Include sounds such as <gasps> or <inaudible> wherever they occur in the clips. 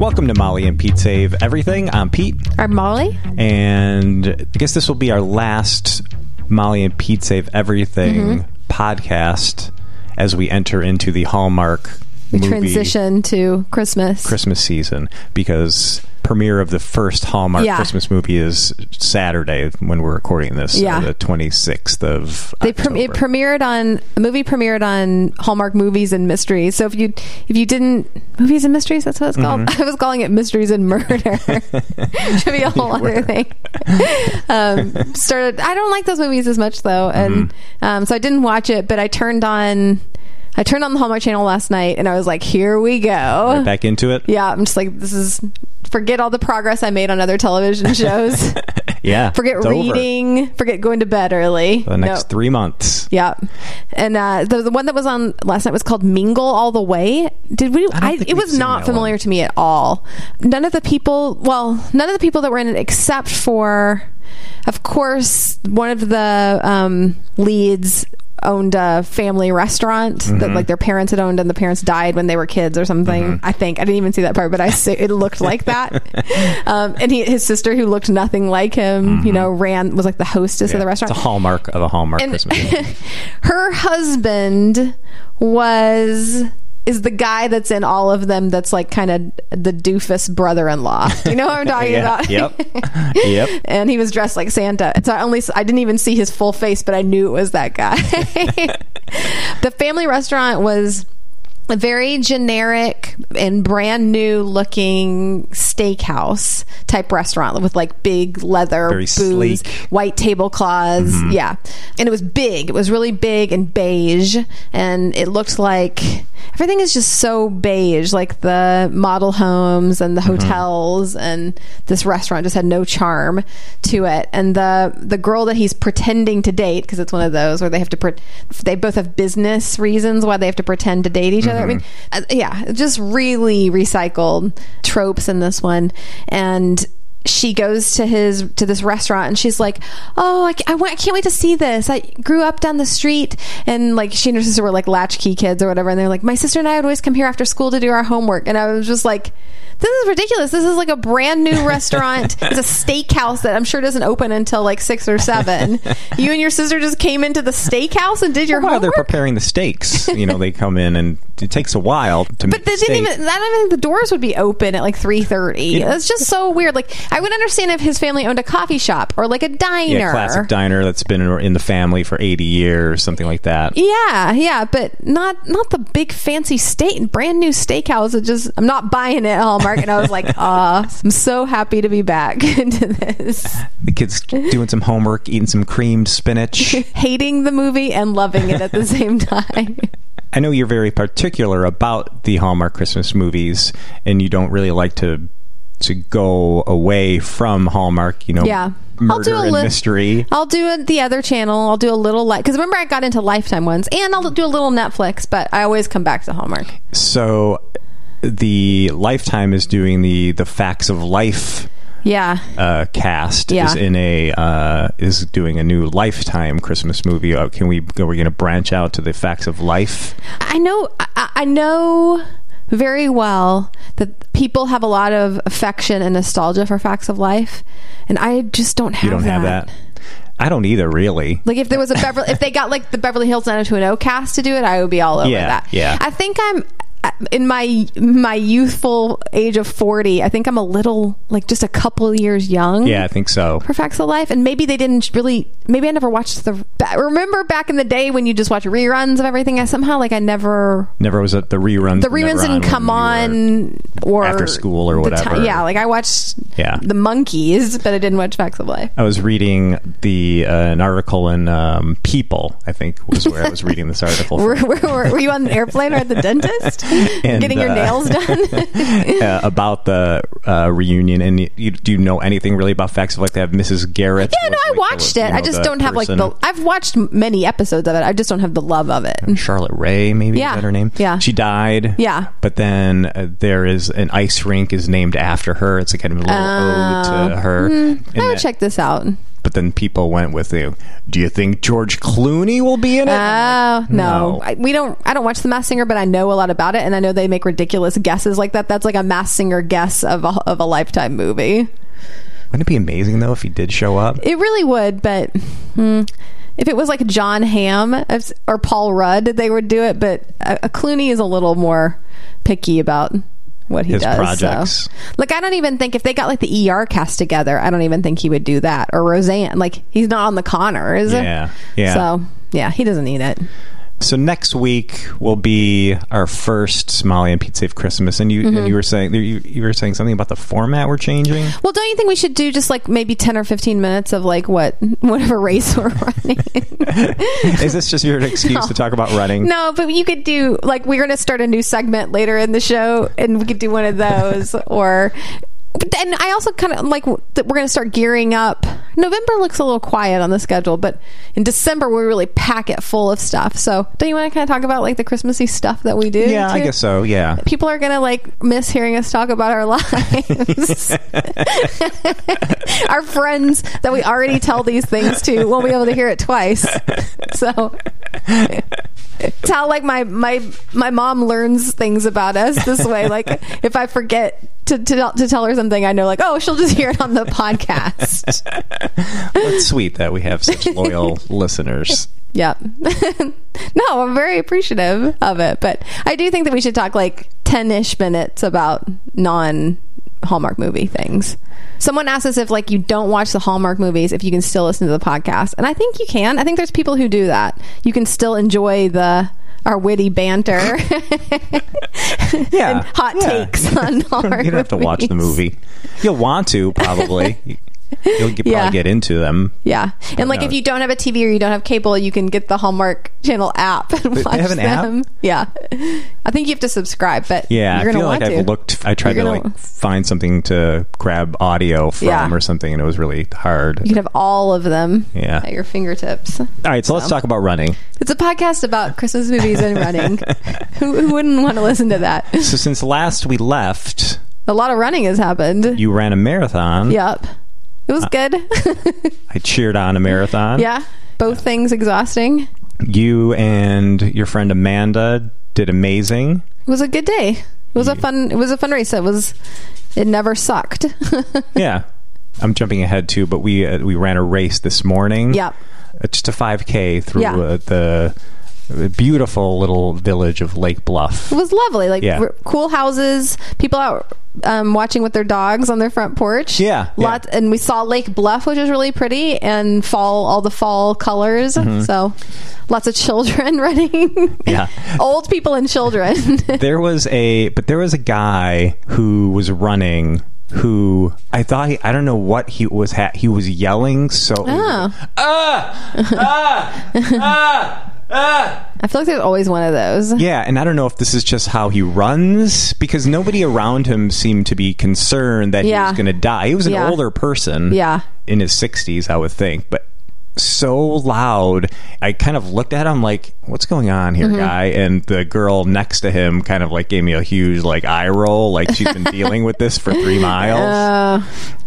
Welcome to Molly and Pete Save Everything. I'm Pete, I'm Molly. and I guess this will be our last Molly and Pete Save Everything Mm-hmm. podcast as we enter into the Hallmark We movie transition to Christmas. Christmas season because premiere of the first Hallmark Yeah. Christmas movie is Saturday when we're recording this, Yeah. uh, the 26th of They pre- it premiered on a movie premiered on Hallmark Movies and Mysteries. So if you if you didn't movies and mysteries, that's what it's called. Mm-hmm. <laughs> I was calling it Mysteries and Murder. <laughs> <laughs> Should be a whole other thing. um, started. I don't like those movies as much though, and Mm-hmm. um, so I didn't watch it. But I turned on. I turned on the Hallmark Channel last night, and I was like, "Here we go." Right back into it. Yeah, I'm just like, this is forget all the progress I made on other television <laughs> shows. Yeah. forget it's over reading. Forget going to bed early. for the next No. three months. Yeah, and uh, the, the one that was on last night was called Mingle All the Way. Did we? don't I, it was not familiar one. to me at all. None of the people, well, none of the people that were in it, except for, of course, one of the um, leads owned a family restaurant Mm-hmm. that like their parents had owned and the parents died when they were kids or something Mm-hmm. i think i didn't even see that part but i it looked like that <laughs> um, and he, his sister who looked nothing like him you know ran was like the hostess Mm-hmm. Yeah, of the restaurant It's a hallmark of a Hallmark and Christmas <laughs> movie. her husband was is the guy that's in all of them that's like kind of the doofus brother-in-law. Do you know what i'm <laughs> talking Yeah, about? Yep. <laughs> yep. and he was dressed like santa. And so i only i didn't even see his full face but i knew it was that guy. <laughs> The family restaurant was very generic and brand new looking steakhouse type restaurant with like big leather Very booths, sleek. Mm-hmm. white tablecloths. Yeah. And it was big. It was really big and beige. And it looked like everything is just so beige, like the model homes and the Mm-hmm. hotels and this restaurant just had no charm to it. And the the girl that he's pretending to date, because it's one of those where they have to pre- they both have business reasons why they have to pretend to date each other. I mean, uh, yeah, just really recycled tropes in this one. And she goes to his to this restaurant and she's like, "Oh, I, I can't wait to see this. I grew up down the street and like she and her sister were like latchkey kids or whatever, and they're like, my sister and I would always come here after school to do our homework, and I was just like." This is ridiculous. This is like a brand new restaurant. it's a steakhouse that I'm sure doesn't open until like six or seven. <laughs> You and your sister just came into the steakhouse and did your While they're preparing the steaks, you know, they come in and it takes a while to make But they the didn't even. I don't think the doors would be open at like three thirty. It's just so weird. Like I would understand if his family owned a coffee shop or like a diner. yeah, classic diner that's been in, the family for 80 years, something like that. Yeah, yeah, but not not the big fancy steak, brand new steakhouse. It just I'm not buying it Hallmark, and I was like, ah, I'm so happy to be back <laughs> into this. The kids doing some homework, eating some creamed spinach. <laughs> Hating the movie and loving it at the <laughs> same time. I know you're very particular about the Hallmark Christmas movies, and you don't really like to to go away from Hallmark. You know, Yeah. I'll murder do a and li- mystery. I'll do it the other channel. I'll do a little like because remember I got into Lifetime ones, and I'll do a little Netflix, but I always come back to Hallmark. So, the Lifetime is doing the the Facts of Life Yeah, uh, cast Yeah. is in a uh, is doing a new Lifetime Christmas movie. Uh, can we? Are we going to branch out to the Facts of Life? I know. I, I know very well that people have a lot of affection and nostalgia for Facts of Life, and I just don't have. You don't have that. I don't either, really. Like if there was a Beverly, if they got like the Beverly Hills 90210 cast to do it, I would be all over Yeah, that. yeah. I think I'm in my my youthful age of 40. I think I'm a little like just a couple years young. Yeah, I think so. For Facts of Life, and maybe they didn't really. Maybe I never watched the. Remember back in the day when you just watch reruns of everything? I somehow like I never Never was at the reruns. the reruns didn't come on or after school or whatever. ti- yeah, like I watched Yeah. the Monkees, but I didn't watch Facts of Life. I was reading the uh, an article in um, People. I think was where I was reading this <laughs> article. Were, From, were, were you on an airplane or at the dentist <laughs> And, getting your uh, nails done? <laughs> uh, about the uh, reunion, and you, you, do you know anything really about Facts of? They have Mrs. Garrett. yeah, no, was I like the- watched you it. know, I just don't have like the. I've watched many episodes of it. I just don't have the love of it. Charlotte Rae, maybe Yeah. is that her name? Yeah. she died. Yeah. but then uh, there is an ice rink is named after her. It's a kind of a little ode to her. And I would that- check this out. But then people went with you. Do you think George Clooney will be in it? Oh no, no. I, we don't. I don't watch The Masked Singer, but I know a lot about it, and I know they make ridiculous guesses like that. That's like a Masked Singer guess of a of a lifetime movie. Wouldn't it be amazing though if he did show up? It really would, but hmm, if it was like Jon Hamm or Paul Rudd, they would do it. But a, a Clooney is a little more picky about what he His does. so. Like, I don't even think if they got like the ER cast together, I don't even think he would do that. Or Roseanne, like he's not on the Conners. Yeah, yeah. So yeah, he doesn't need it. So next week will be our first Molly and Pete Save Christmas, and you Mm-hmm. and you were saying you, you were saying something about the format we're changing. Well, don't you think we should do just like maybe ten or fifteen minutes of like what <laughs> whatever race we're running? <laughs> Is this just your excuse to talk about running? No, but you could do like we're going to start a new segment later in the show, and we could do one of those. or, and I also kind of like that we're going to start gearing up. November looks a little quiet on the schedule, but in December we really pack it full of stuff. So, don't you want to kind of talk about like the Christmassy stuff that we do? Yeah, I guess so. Yeah. People are going to like miss hearing us talk about our lives. <laughs> our friends that we already tell these things to won't be able to hear it twice. So it's how like my my my mom learns things about us this way. Like <laughs> if I forget to to, tell- to tell her something, I know like oh she'll just hear it on the podcast. <laughs> It's sweet that we have such loyal <laughs> listeners. Yep. no, I'm very appreciative of it, but I do think that we should talk like 10-ish minutes about non Hallmark movie things. Someone asked us if like you don't watch the Hallmark movies if you can still listen to the podcast. And I think you can. I think there's people who do that. You can still enjoy the our witty banter <laughs> Yeah, and hot yeah. takes on Hallmark <laughs> You don't have to watch the movie. You'll want to probably. <laughs> You'll get, Yeah. probably get into them. Yeah. And like no. if you don't have a TV or you don't have cable, you can get the Hallmark Channel app <laughs> and They watch have an app? them. Yeah. I think you have to subscribe, but Yeah, I feel like I've to. looked. I tried You're to gonna- like find something to grab audio from Yeah. or something, and it was really hard. You can have all of them Yeah. at your fingertips. All right, so let's talk about running. It's a podcast about Christmas movies and running. <laughs> who, who wouldn't want to listen to that? So since last we left, A lot of running has happened. you ran a marathon. Yep. It Uh, was good. I cheered on a marathon. yeah. Both things exhausting. You and your friend Amanda did amazing. It was a good day. It was a fun it was a fun race. It was it never sucked. <laughs> Yeah. I'm jumping ahead too, but we uh, we ran a race this morning. Yep. Uh, just a 5K through Yeah. uh, the beautiful little village of Lake Bluff. It was lovely. Like Yeah. r- cool houses, people out um, watching with their dogs on their front porch. Yeah, yeah. And we saw Lake Bluff, which was really pretty, and fall all the fall colors. Mm-hmm. So lots of children <laughs> running. Yeah. old people and children. <laughs> there was a but there was a guy who was running who I thought he, I don't know what he was ha- he was yelling so Oh. ah ah ah ah I feel like there's always one of those. yeah and I don't know if this is just how he runs because nobody around him seemed to be concerned that he Yeah. was going to die he was an Yeah. older person Yeah. in his 60s I would think but so loud I kind of looked at him like what's going on Mm-hmm. here guy? And the girl next to him kind of like gave me a huge like eye roll like she's been <laughs> dealing with this for 3 miles. Uh,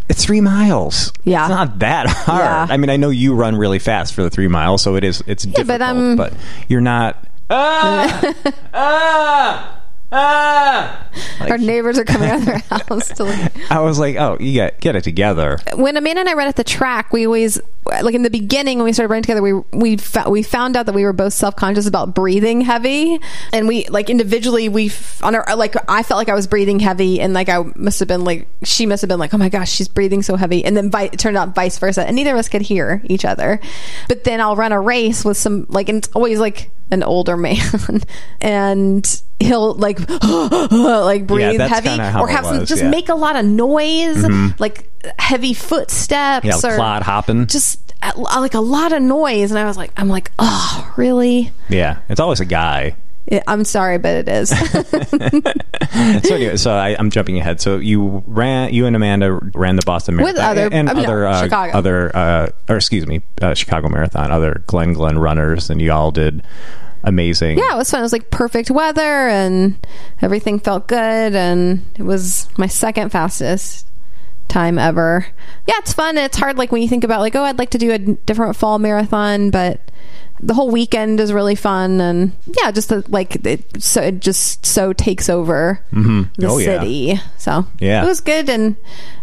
it's 3 miles. Yeah. it's not that <laughs> hard. Yeah. I mean I know you run really fast for the 3 miles so it is it's but difficult I'm- but you're not ah! <laughs> Ah ah! Our neighbors are coming out of their <laughs> house to. I was like oh you get get it together. When Amanda and I ran at the track, we always like in the beginning when we started running together, we we we found out that we were both self conscious about breathing heavy, and we like individually we f- on our like I felt like I was breathing heavy, and like I must have been like she must have been like oh my gosh she's breathing so heavy, and then vi- it turned out vice versa, and neither of us could hear each other. But then I'll run a race with some like and it's always like an older man, <laughs> and he'll like <gasps> like breathe that's heavy or have some was, just yeah. make a lot of noise like heavy footsteps yeah or clod hopping. just uh, like a lot of noise. And i was like i'm like oh really? Yeah it's always a guy I'm sorry but it is <laughs> so anyway, so I, I'm jumping ahead. So you ran, you and Amanda ran the Boston With Marathon other- and I mean, no, other uh, Chicago. other uh, or excuse me, uh, Chicago Marathon, other Glen Glen runners, and you all did amazing. yeah it was fun it was like perfect weather and everything felt good and it was my second fastest time ever. Yeah, it's fun. It's hard, like when you think about like, oh, I'd like to do a different fall marathon, but the whole weekend is really fun, and yeah, just the, like it, so it just so takes over the Oh, yeah. city. So Yeah. it was good, and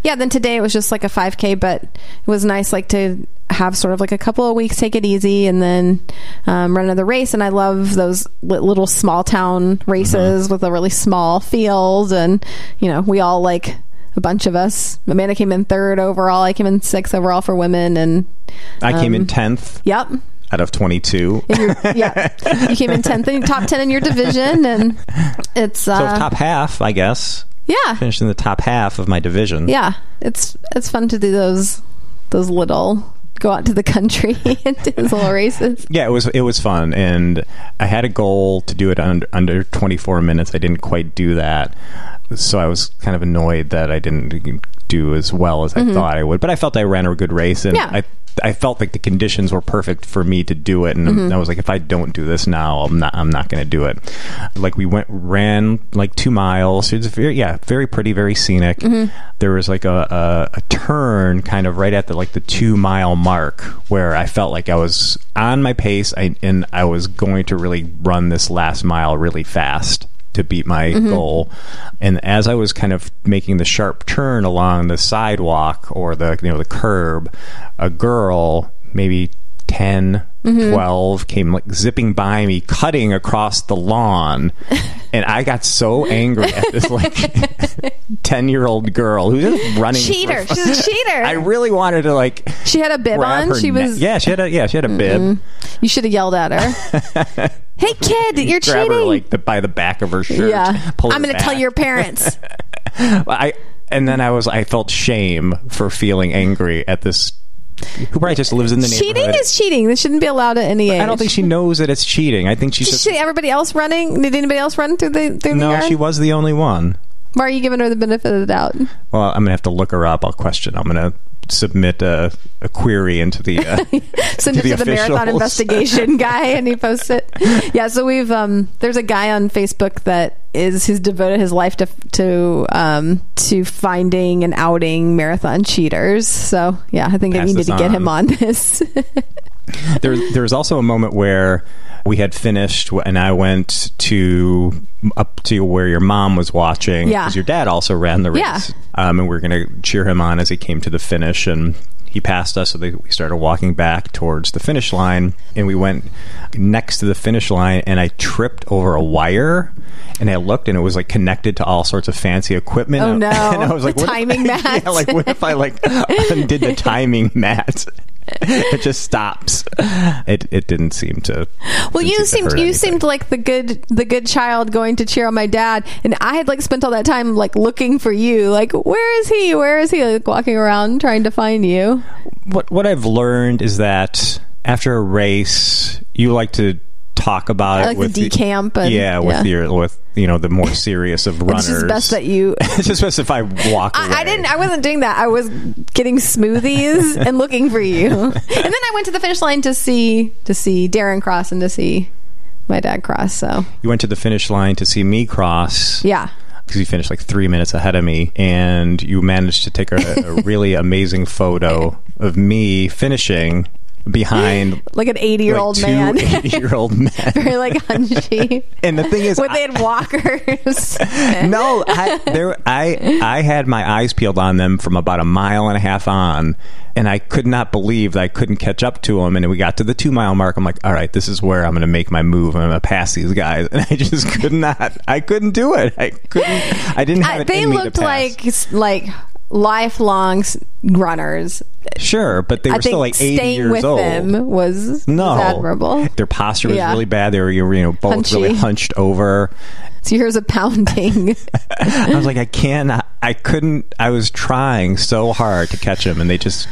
yeah, then today it was just like a 5K, but it was nice like to have sort of like a couple of weeks take it easy and then um, run another race. And i love those li- little small town races with a really small field and you know we all like a bunch of us. Amanda came in third overall. I came in sixth overall for women and I came in Um, 10th yep out of 22. yeah <laughs> you came in 10th top 10 in your division and it's So uh, top half, I guess. yeah Finished in the top half of my division. yeah it's it's fun to do those those little go out to the country <laughs> and do those little races Yeah, it was it was fun, and I had a goal to do it under under 24 minutes. I didn't quite do that, so I was kind of annoyed that I didn't do as well as I thought I would. But I felt I ran a good race, and Mm-hmm. Yeah. I I felt like the conditions were perfect for me to do it, and Mm-hmm. I was like, if I don't do this now, I'm not I'm not going to do it. Like we went ran like two miles. It's very yeah, very pretty, very scenic. Mm-hmm. There was like a, a a turn kind of right at the like the two mile mark where I felt like I was on my pace, I, and I was going to really run this last mile really fast to beat my mm-hmm. goal. And as I was kind of making the sharp turn along the sidewalk or the you know the curb, a girl maybe 10 mm-hmm. 12 came like zipping by me cutting across the lawn. <laughs> And i got so angry at this like <laughs> 10 year old girl who's just running cheater. Fun. she's a cheater. I really wanted to like she had a bib on? she was yeah she had a yeah she had a bib. Mm-hmm. You should have yelled at her. <laughs> hey, kid, you're grab cheating. her like the, by the back of her shirt yeah, I'm going to tell your parents. <laughs> I and then I was I felt shame for feeling angry at this who probably just lives in the cheating neighborhood. Cheating is cheating. This shouldn't be allowed at any age. I don't think she knows that it's cheating. I think she's Did just she see everybody else running? Did anybody else run through the through the no. yard? She was the only one. Why are you giving her the benefit of the doubt? Well, I'm gonna have to look her up. I'll question. I'm gonna submit a, a query into the. Uh, <laughs> Send it the to the marathon investigation <laughs> guy, and he posts it. Yeah, so we've um, there's a guy on Facebook that is who's devoted his life to to um, to finding and outing marathon cheaters. So yeah, I think I Pass need this to get him on. this. <laughs> there, there was also a moment where we had finished, and I went to up to where your mom was watching Yeah. because your dad also ran the race, Yeah. um, and we are going to cheer him on as he came to the finish, and he passed us, so they, we started walking back towards the finish line, and we went next to the finish line, and I tripped over a wire, and I looked, and it was like connected to all sorts of fancy equipment. Oh, <laughs> no. And I was like, The if timing mat. <laughs> Yeah, like what if I like undid the timing <laughs> mat? it just stops. It it didn't seem to. Well, you seem seemed you anything. seemed like the good the good child going to cheer on my dad, and I had like spent all that time like looking for you. Like, where is he? Where is he? Like walking around trying to find you. what what I've learned is that after a race, you like to talk about I it with the decamp and- yeah, with yeah. your with you know the more serious of <laughs> runners. It's just best that you. <laughs> it's just best if I walk. away. I, I didn't. I wasn't doing that. I was getting smoothies <laughs> and looking for you. And then I went to the finish line to see to see Darren cross and to see my dad cross. So You went to the finish line to see me cross. yeah, because you finished like three minutes ahead of me, and you managed to take a, a really amazing photo of me finishing behind <laughs> like an eighty year old man, <laughs> 80 year old <laughs> men. very like hunchy. And the thing is, When they had walkers. no, I, there, I I had my eyes peeled on them from about a mile and a half on, and I could not believe that I couldn't catch up to them. And we got to the two mile mark. I'm like, all right, this is where I'm going to make my move. I'm going to pass these guys, and I just could not. I couldn't do it. I couldn't. I didn't have I- it. they in me to looked like like lifelong runners. sure, but they were still like 80 staying years with old. them was, No, was admirable. Their posture was Yeah. really bad. They were you know both really Hunchy. hunched over. So here's a pounding. <laughs> I was like, I can't. I couldn't. I was trying so hard to catch them, and they just.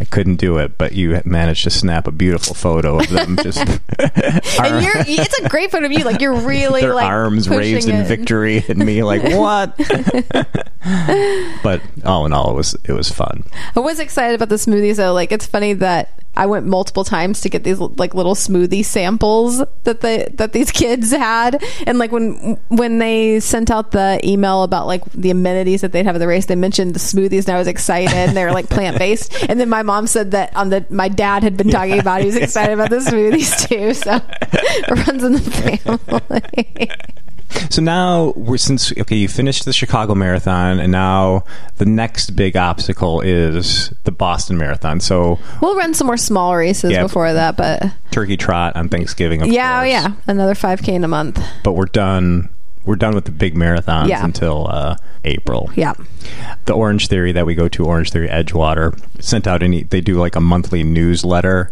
I couldn't do it, but you managed to snap a beautiful photo of them <laughs> just and you're it's a great photo of you. Like you're really their like arms raised in it. victory, and me like <laughs> what? <laughs> but all in all, it was it was fun. I was excited about the smoothies though. Like it's funny that I went multiple times to get these like little smoothie samples that the that these <laughs> kids had, and like when when they sent out the email about like the amenities that they'd have at the race, they mentioned the smoothies, and I was excited. and they were like plant based, <laughs> and then my mom said that on the my dad had been talking about he was excited about the smoothies too, so <laughs> runs in the family. So now we're since okay, you finished the Chicago Marathon, and now the next big obstacle is the Boston Marathon. So we'll run some more small races Yeah. before that, but Turkey Trot on Thanksgiving. Of yeah, oh, course. yeah, another 5k in a month. But we're done. We're done with the big marathons Yeah. until uh, April. Yeah. the Orange Theory that we go to, Orange Theory Edgewater, sent out any. They do like a monthly newsletter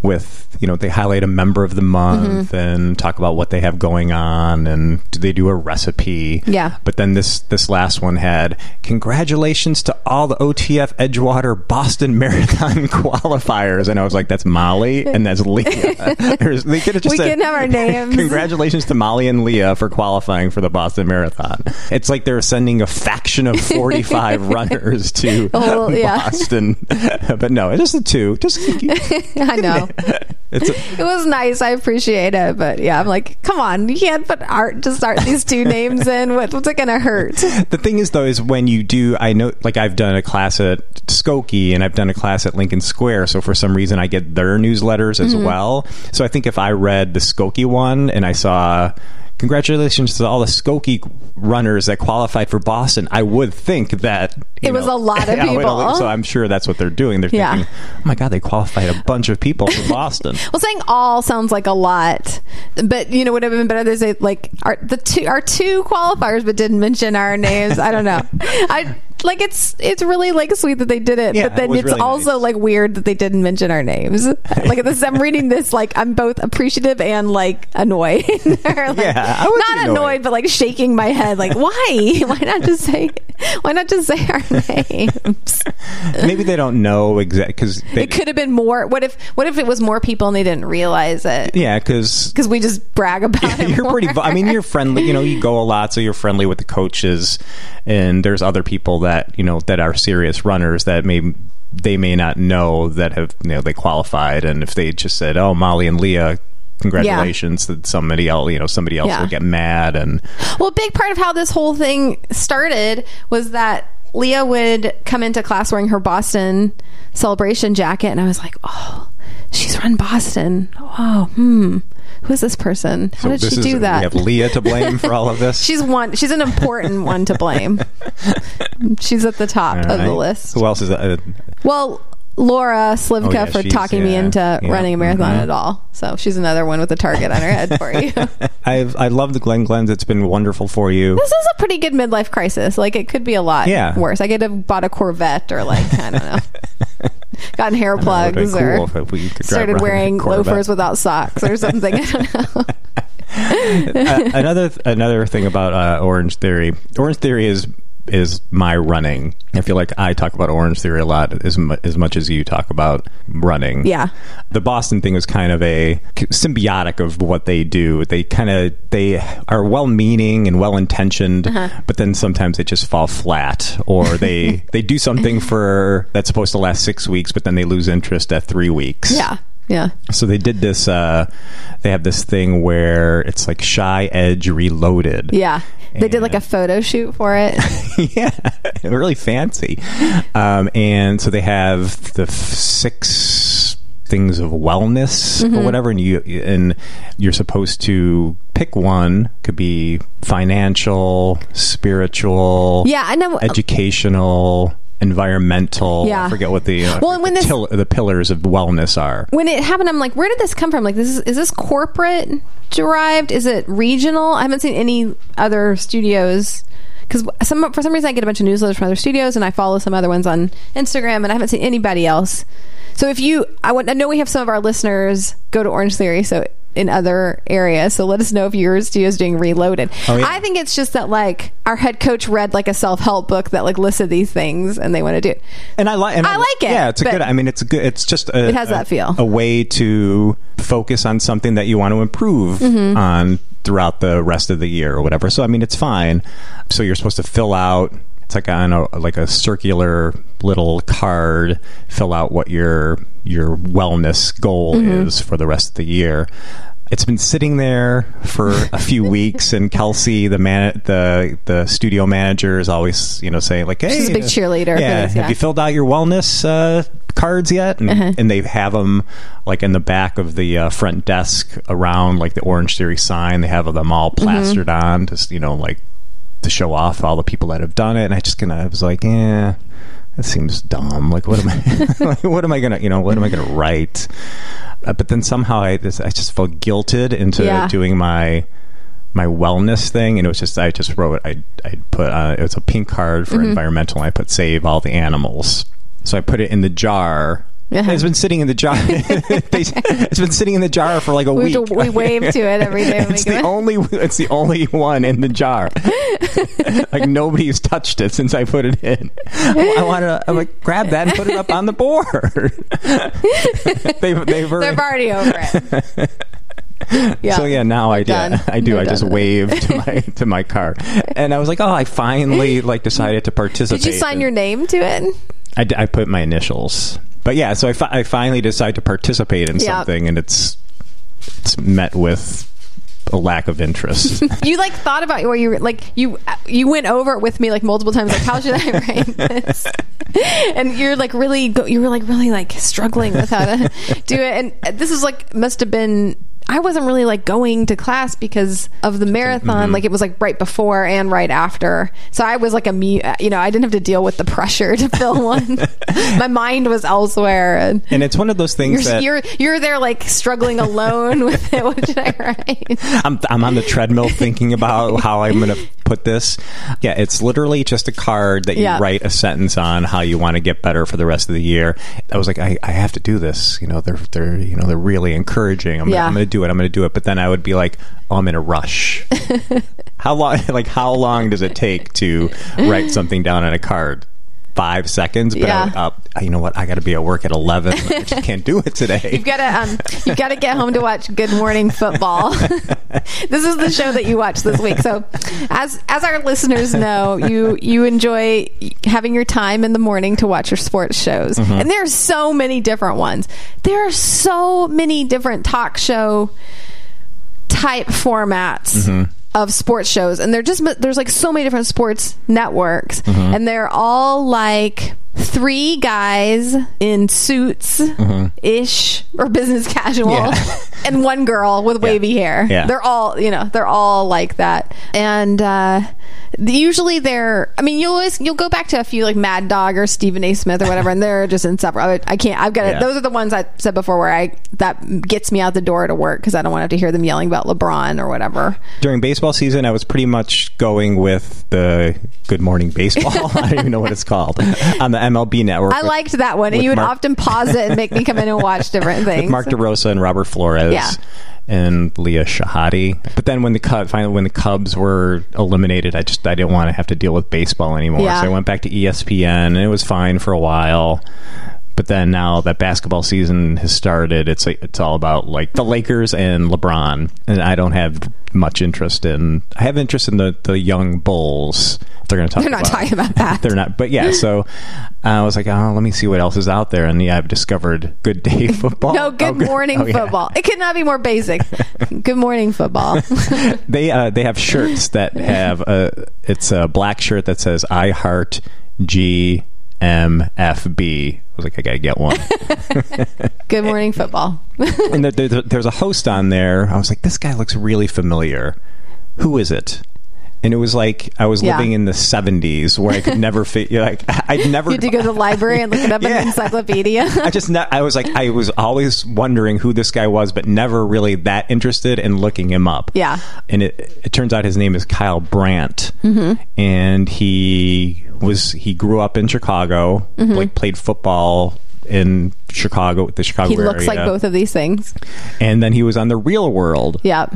with you know they highlight a member of the month Mm-hmm. and talk about what they have going on and they do a recipe. Yeah. But then this this last one had congratulations to all the OTF Edgewater Boston Marathon <laughs> qualifiers, and I was like, that's Molly and that's Leah. <laughs> <laughs> There's- they could have just We said, can have our names. Congratulations to Molly and Leah for qualifying for the Boston Marathon. It's like they're sending a faction of 45 runners to Oh, yeah. Boston. but no, it's just the two. Just I know. it's a, It was nice. I appreciate it. But yeah, I'm like, come on. You can't put art to start these two names in. What, what's it going to hurt? the thing is though is when you do I know like I've done a class at Skokie and I've done a class at Lincoln Square so for some reason I get their newsletters as mm-hmm. well. So I think if I read the Skokie one and I saw Congratulations to all the Skokie runners that qualified for Boston. I would think that It was know- a lot of <laughs> people. So I'm sure that's what they're doing. They're Yeah. thinking, "Oh my god, they qualified a bunch of people for Boston." <laughs> Well, saying all sounds like a lot, but you know, would have been better to say like our the two our two qualifiers, but didn't mention our names. I don't know. <laughs> I like it's it's really like sweet that they did it, Yeah, but then it it's really also nice. like weird that they didn't mention our names. <laughs> like this, I'm reading this like I'm both appreciative and like annoyed. <laughs> Or, like, Yeah, I would not annoyed. annoyed. but like shaking my head. Like <laughs> why? Why not just say? Why not just say our names? Maybe they don't know exactly because It could have been more. What if? What if it was more people and they didn't realize it? yeah, because because we just brag about it. you're pretty. more. vo- I mean, you're friendly. You know, you go a lot, so you're friendly with the coaches, and there's other people that you know that are serious runners that may they may not know that have you know they qualified, and if they just said, "Oh, Molly and Leah." Congratulations! That somebody else, you know, somebody else Yeah. would get mad, and well, a big part of how this whole thing started was that Leah would come into class wearing her Boston celebration jacket, and I was like, oh, she's run Boston. Oh, hmm. Who is this person? How so did she is do we that? have Leah to blame for all of <laughs> this. She's one. She's an important one to blame. <laughs> She's at the top All of the list. Who else is that? Uh, Well, Laura Slivka Oh, yeah, for talking me into yeah, running a marathon mhm. at all. So she's another one with a target on her head for you. <laughs> <laughs> I've I love the Glen Glens. It's been wonderful for you. this is a pretty good midlife crisis. Like it could be a lot Yeah. worse. I could have bought a Corvette or like I don't know, <laughs> gotten hair plugs cool or if we started around in a wearing loafers without socks or something. I don't know. uh, another another thing about uh, Orange Theory. Orange Theory is is my running. I feel like I talk about Orange Theory a lot as mu- as much as you talk about running. Yeah. The Boston thing is kind of a symbiotic of what they do. They kind of they are well-meaning and well-intentioned, Uh-huh. but then sometimes they just fall flat or <laughs> they they do something for that's supposed to last 6 weeks but then they lose interest at 3 weeks. Yeah. Yeah. So they did this. Uh, they have this thing where it's like Shy Edge Reloaded. Yeah. They did like a photo shoot for it. <laughs> yeah, really fancy. Um, and so they have the f- six things of wellness Mm-hmm. or whatever, and you and you're supposed to pick one. Could be financial, spiritual, Yeah, I know. educational. Environmental, Yeah. I forget what the uh, Well, when the, this- till- the pillars of wellness are. when it happened, I'm like, where did this come from? Like, this is, is this corporate derived? Is it regional? I haven't seen any other studios because some for some reason I get a bunch of newsletters from other studios, and I follow some other ones on Instagram, and I haven't seen anybody else. So if you, I, want, I know we have some of our listeners go to Orange Theory, so in other areas. So let us know if your studio is doing Reloaded. Oh, yeah. I think it's just that like our head coach read like a self help book that like listed these things, and they want to do. it. And I like. I like it, Yeah, it's a good. I mean, it's a good. It's just a, It has a- that feel. A way to focus on something that you want to improve Mm-hmm. on throughout the rest of the year or whatever. So I mean, it's fine. So you're supposed to fill out. It's like on a like a circular little card. Fill out what your your wellness goal Mm-hmm. is for the rest of the year. It's been sitting there for a few <laughs> weeks, and Kelsey, the man, the the studio manager, is always you know saying like, "Hey, She's a big cheerleader Yeah, this, have yeah. Uh-huh. you filled out your wellness uh, cards yet?" And, and they have them like in the back of the uh, front desk around like the Orange Theory sign. They have them all Mm-hmm. plastered on, just you know, like to show off all the people that have done it. And I just kind of was like, yeah, that seems dumb. Like, what am I? <laughs> <laughs> like, what am I gonna? You know, what am I gonna write? Uh, but then somehow I just, I just felt guilted into Yeah. doing my my wellness thing, and it was just I just wrote I I put uh, it was a pink card for Mm-hmm. environmental. And I put save all the animals. So I put it in the jar. Uh-huh. It's been sitting in the jar. <laughs> <laughs> It's been sitting in the jar for like a We, week. to, we wave to it every day. when It's the only. It's the only one in the jar. <laughs> like nobody's touched it since I put it in. I want to. I'm like, grab that and put it up on the board. they've they've already, over it. Yeah. So yeah, now I do. I do. They're I just done with it. waved to my to my car, and I was like, oh, I finally like decided to participate. Did you sign your name to it? I, d- I put my initials, but yeah. So I, fi- I finally decided to participate in Yeah. something, and it's it's met with a lack of interest. <laughs> You like thought about what you like you you went over it with me like multiple times like how should I write this and you're like really go, you were like really like struggling with how to <laughs> do it and this is like must have been I wasn't really like going to class because of the marathon mm-hmm. like it was like right before and right after so I was like a me uh, you know I didn't have to deal with the pressure to fill <laughs> one my mind was elsewhere and and it's one of those things you're, that you're you're there like struggling alone with it <laughs> what should I write I'm, I'm on the treadmill thinking about <laughs> how I'm going to put this. Yeah, it's literally just a card that you Yeah. write a sentence on how you want to get better for the rest of the year. I was like, I, I have to do this. You know, they're they're you know they're really encouraging. I'm, Yeah. I'm going to do it. I'm going to do it. But then I would be like, oh, I'm in a rush. <laughs> how long? <laughs> Like how long does it take to write something down on a card? Five seconds, but Yeah. I, uh, you know what? I got to be at work at eleven. I just <laughs> can't do it today. You've got to um, you've got to get home to watch Good Morning Football. <laughs> this is the show that you watch this week. So, as as our listeners know, you you enjoy having your time in the morning to watch your sports shows, and there are so many different ones. There are so many different talk show type formats of sports shows and they're just there's like so many different sports networks mm-hmm. and they're all like three guys in suits ish or business <laughs> casual Yeah. <laughs> and one girl with wavy hair Yeah. they're all you know they're all like that and uh usually they're i mean you'll always you'll go back to a few like mad dog or stephen a smith or whatever and they're just inseparable i can't i've got Yeah. it those are the ones i said before where i that gets me out the door to work because i don't want to have to hear them yelling about lebron or whatever during baseball season, I was pretty much going with the Good Morning Baseball. <laughs> I don't even know what it's called on the MLB network. i with- liked that one and you would Mark- often pause it and make me come in and watch different <laughs> things Mark DeRosa and Robert Flores. Yeah. And Leah Shehadi, but then when the Cubs finally when the Cubs were eliminated, I just I didn't want to have to deal with baseball anymore. Yeah. So I went back to ESPN, and it was fine for a while. But then now that basketball season has started, it's like, it's all about like the Lakers and LeBron, and I don't have much interest in. I have interest in the the young Bulls. They're going to talk. They're not about, talking about that. <laughs> They're not. But yeah, so I was like, oh, let me see what else is out there, and yeah, I've discovered Good Day <laughs> Football. no, good Oh, morning oh, yeah. football. It could not be more basic. <laughs> good morning football. They uh, they have shirts that have a it's a black shirt that says I heart G M F B. I was like, I gotta get one. <laughs> good morning football. <laughs> and there, there, there's a host on there. I was like, this guy looks really familiar. Who is it? And it was like I was Yeah. living in the 70s where I could <laughs> never fit. Like I'd never. You had to go to the library and look it up in Yeah. the encyclopedia. I just ne- I was like I was always wondering who this guy was, but never really that interested in looking him up. Yeah. and it it turns out his name is Kyle Brandt, Mm-hmm. and he was he grew up in Chicago, like played football in Chicago, with the Chicago Mm-hmm. he looks area, like both of these things. and then he was on the Real World Yeah.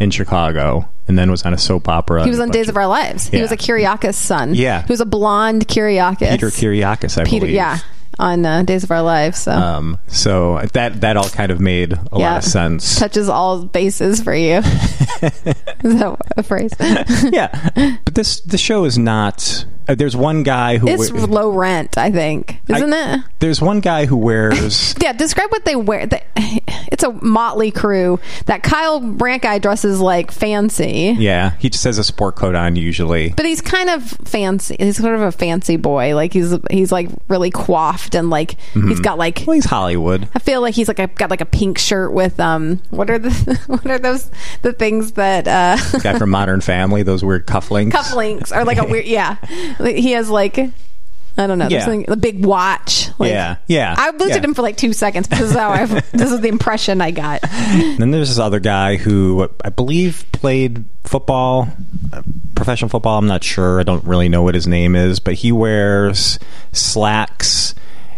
in Chicago, and then was on a soap opera. He was on Days of Our Lives. He was a Kiriakis son. Yeah. He was a blonde Kiriakis. Peter Kiriakis, I Peter, believe. yeah. On uh, Days of Our Lives. So Um, so that that all kind of made a Yeah. lot of sense. touches all bases for you. <laughs> is that a phrase? <laughs> yeah, <laughs> but this the show is not Uh, there's one guy who It's low rent, I think, isn't it? there's one guy who wears <laughs> Yeah, describe what they wear. <laughs> It's a motley crew. That Kyle Brandt guy dresses like fancy, yeah he just has a sport coat on usually but he's kind of fancy. He's sort of a fancy boy. Like he's he's like really coiffed and like he's got like. well he's hollywood I feel like he's like a, got like a pink shirt with um. What are the <laughs> what are those the things that uh guy from modern family those weird cufflinks cufflinks or like a weird yeah. He has like. I don't know. Yeah. something, a big watch. Like, Yeah, yeah, I looked yeah. at him for like two seconds. But this is how I. <laughs> This is the impression I got. And then there's this other guy who I believe played football, uh, professional football. I'm not sure. I don't really know what his name is, but he wears slacks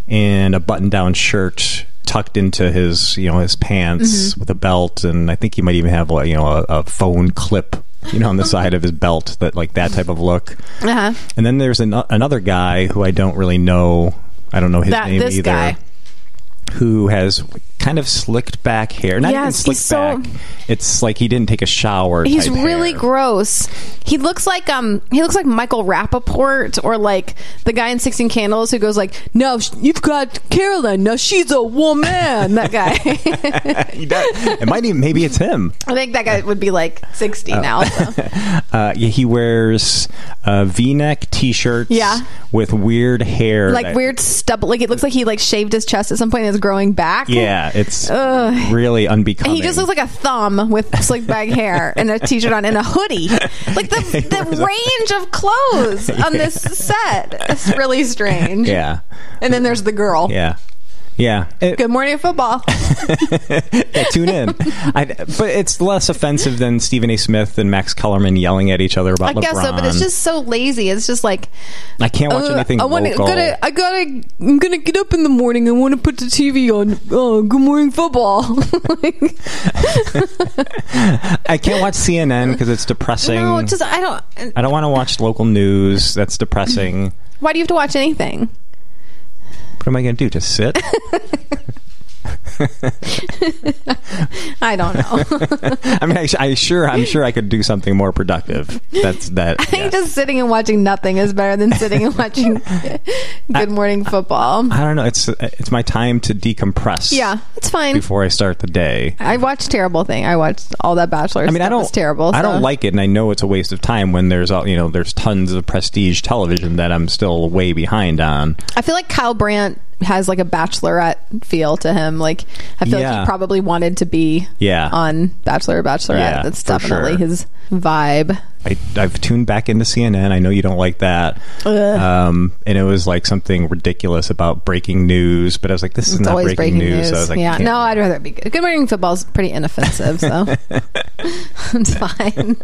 and a button-down shirt tucked into his, you know, his pants with a belt, and I think he might even have, like, you know, a, a phone clip, you know, on the side of his belt, that like that type of look. Uh-huh. And then there's an, another guy who I don't really know. I don't know his That- name this either. guy. Who has kind of slicked back hair? Not even slicked so- back. It's like he didn't take a shower. He's really hair. gross. He looks like um he looks like Michael Rapaport or like the guy in Sixteen Candles who goes like, "No, you've got Carolyn. Now she's a woman." that guy. <laughs> He does. It might even maybe it's him. I think that guy would be like sixty Oh. now. So. <laughs> Uh, yeah, he wears uh, V-neck T-shirts. Yeah. with weird hair, Like that- weird stubble. Like it looks like he like shaved his chest at some point and it's growing back. Yeah, it's Ugh. really unbecoming. He just looks like a thumb with slick back hair and a t-shirt on and a hoodie. Like the <laughs> the range of clothes on this <laughs> set is really strange. yeah, And then there's the girl. yeah, yeah. It- Good morning football. <laughs> yeah, tune in. I, but it's less offensive than Stephen A. Smith and Max Kellerman yelling at each other I about LeBron. guess so, but it's just so lazy. It's just like I can't watch uh, anything I want to local. gotta I gotta I'm gonna get up in the morning. I want to put the TV on. Oh, good morning football. <laughs> I can't watch CNN because it's depressing. no, it's just I don't. I don't want to watch local news. That's depressing. Why do you have to watch anything? What am I going to do? Just sit? <laughs> <laughs> I don't know. <laughs> I mean, I, I sure, I'm sure I could do something more productive. That's that. <laughs> I think yeah. just sitting and watching nothing is better than sitting and watching Good Morning Football. I don't know. It's it's my time to decompress. Yeah, it's fine. Before I start the day. I watched terrible thing. I watched all that Bachelor. I mean, stuff I don't. terrible. I so- don't like it, and I know it's a waste of time when there's all you know. There's tons of prestige television that I'm still way behind on. I feel like Kyle Brandt has like a bachelorette feel to him. Like I feel like he probably wanted to be Yeah. on Bachelor or Bachelorette. Yeah, That's definitely sure. his vibe. I, I've tuned back into CNN. I know you don't like that. Um, and it was like something ridiculous about breaking news, but I was like, this is It's not breaking, breaking news. news. So I was like, yeah, no, I'd rather be good. Good Morning Football's pretty inoffensive, so <laughs> <laughs> it's fine.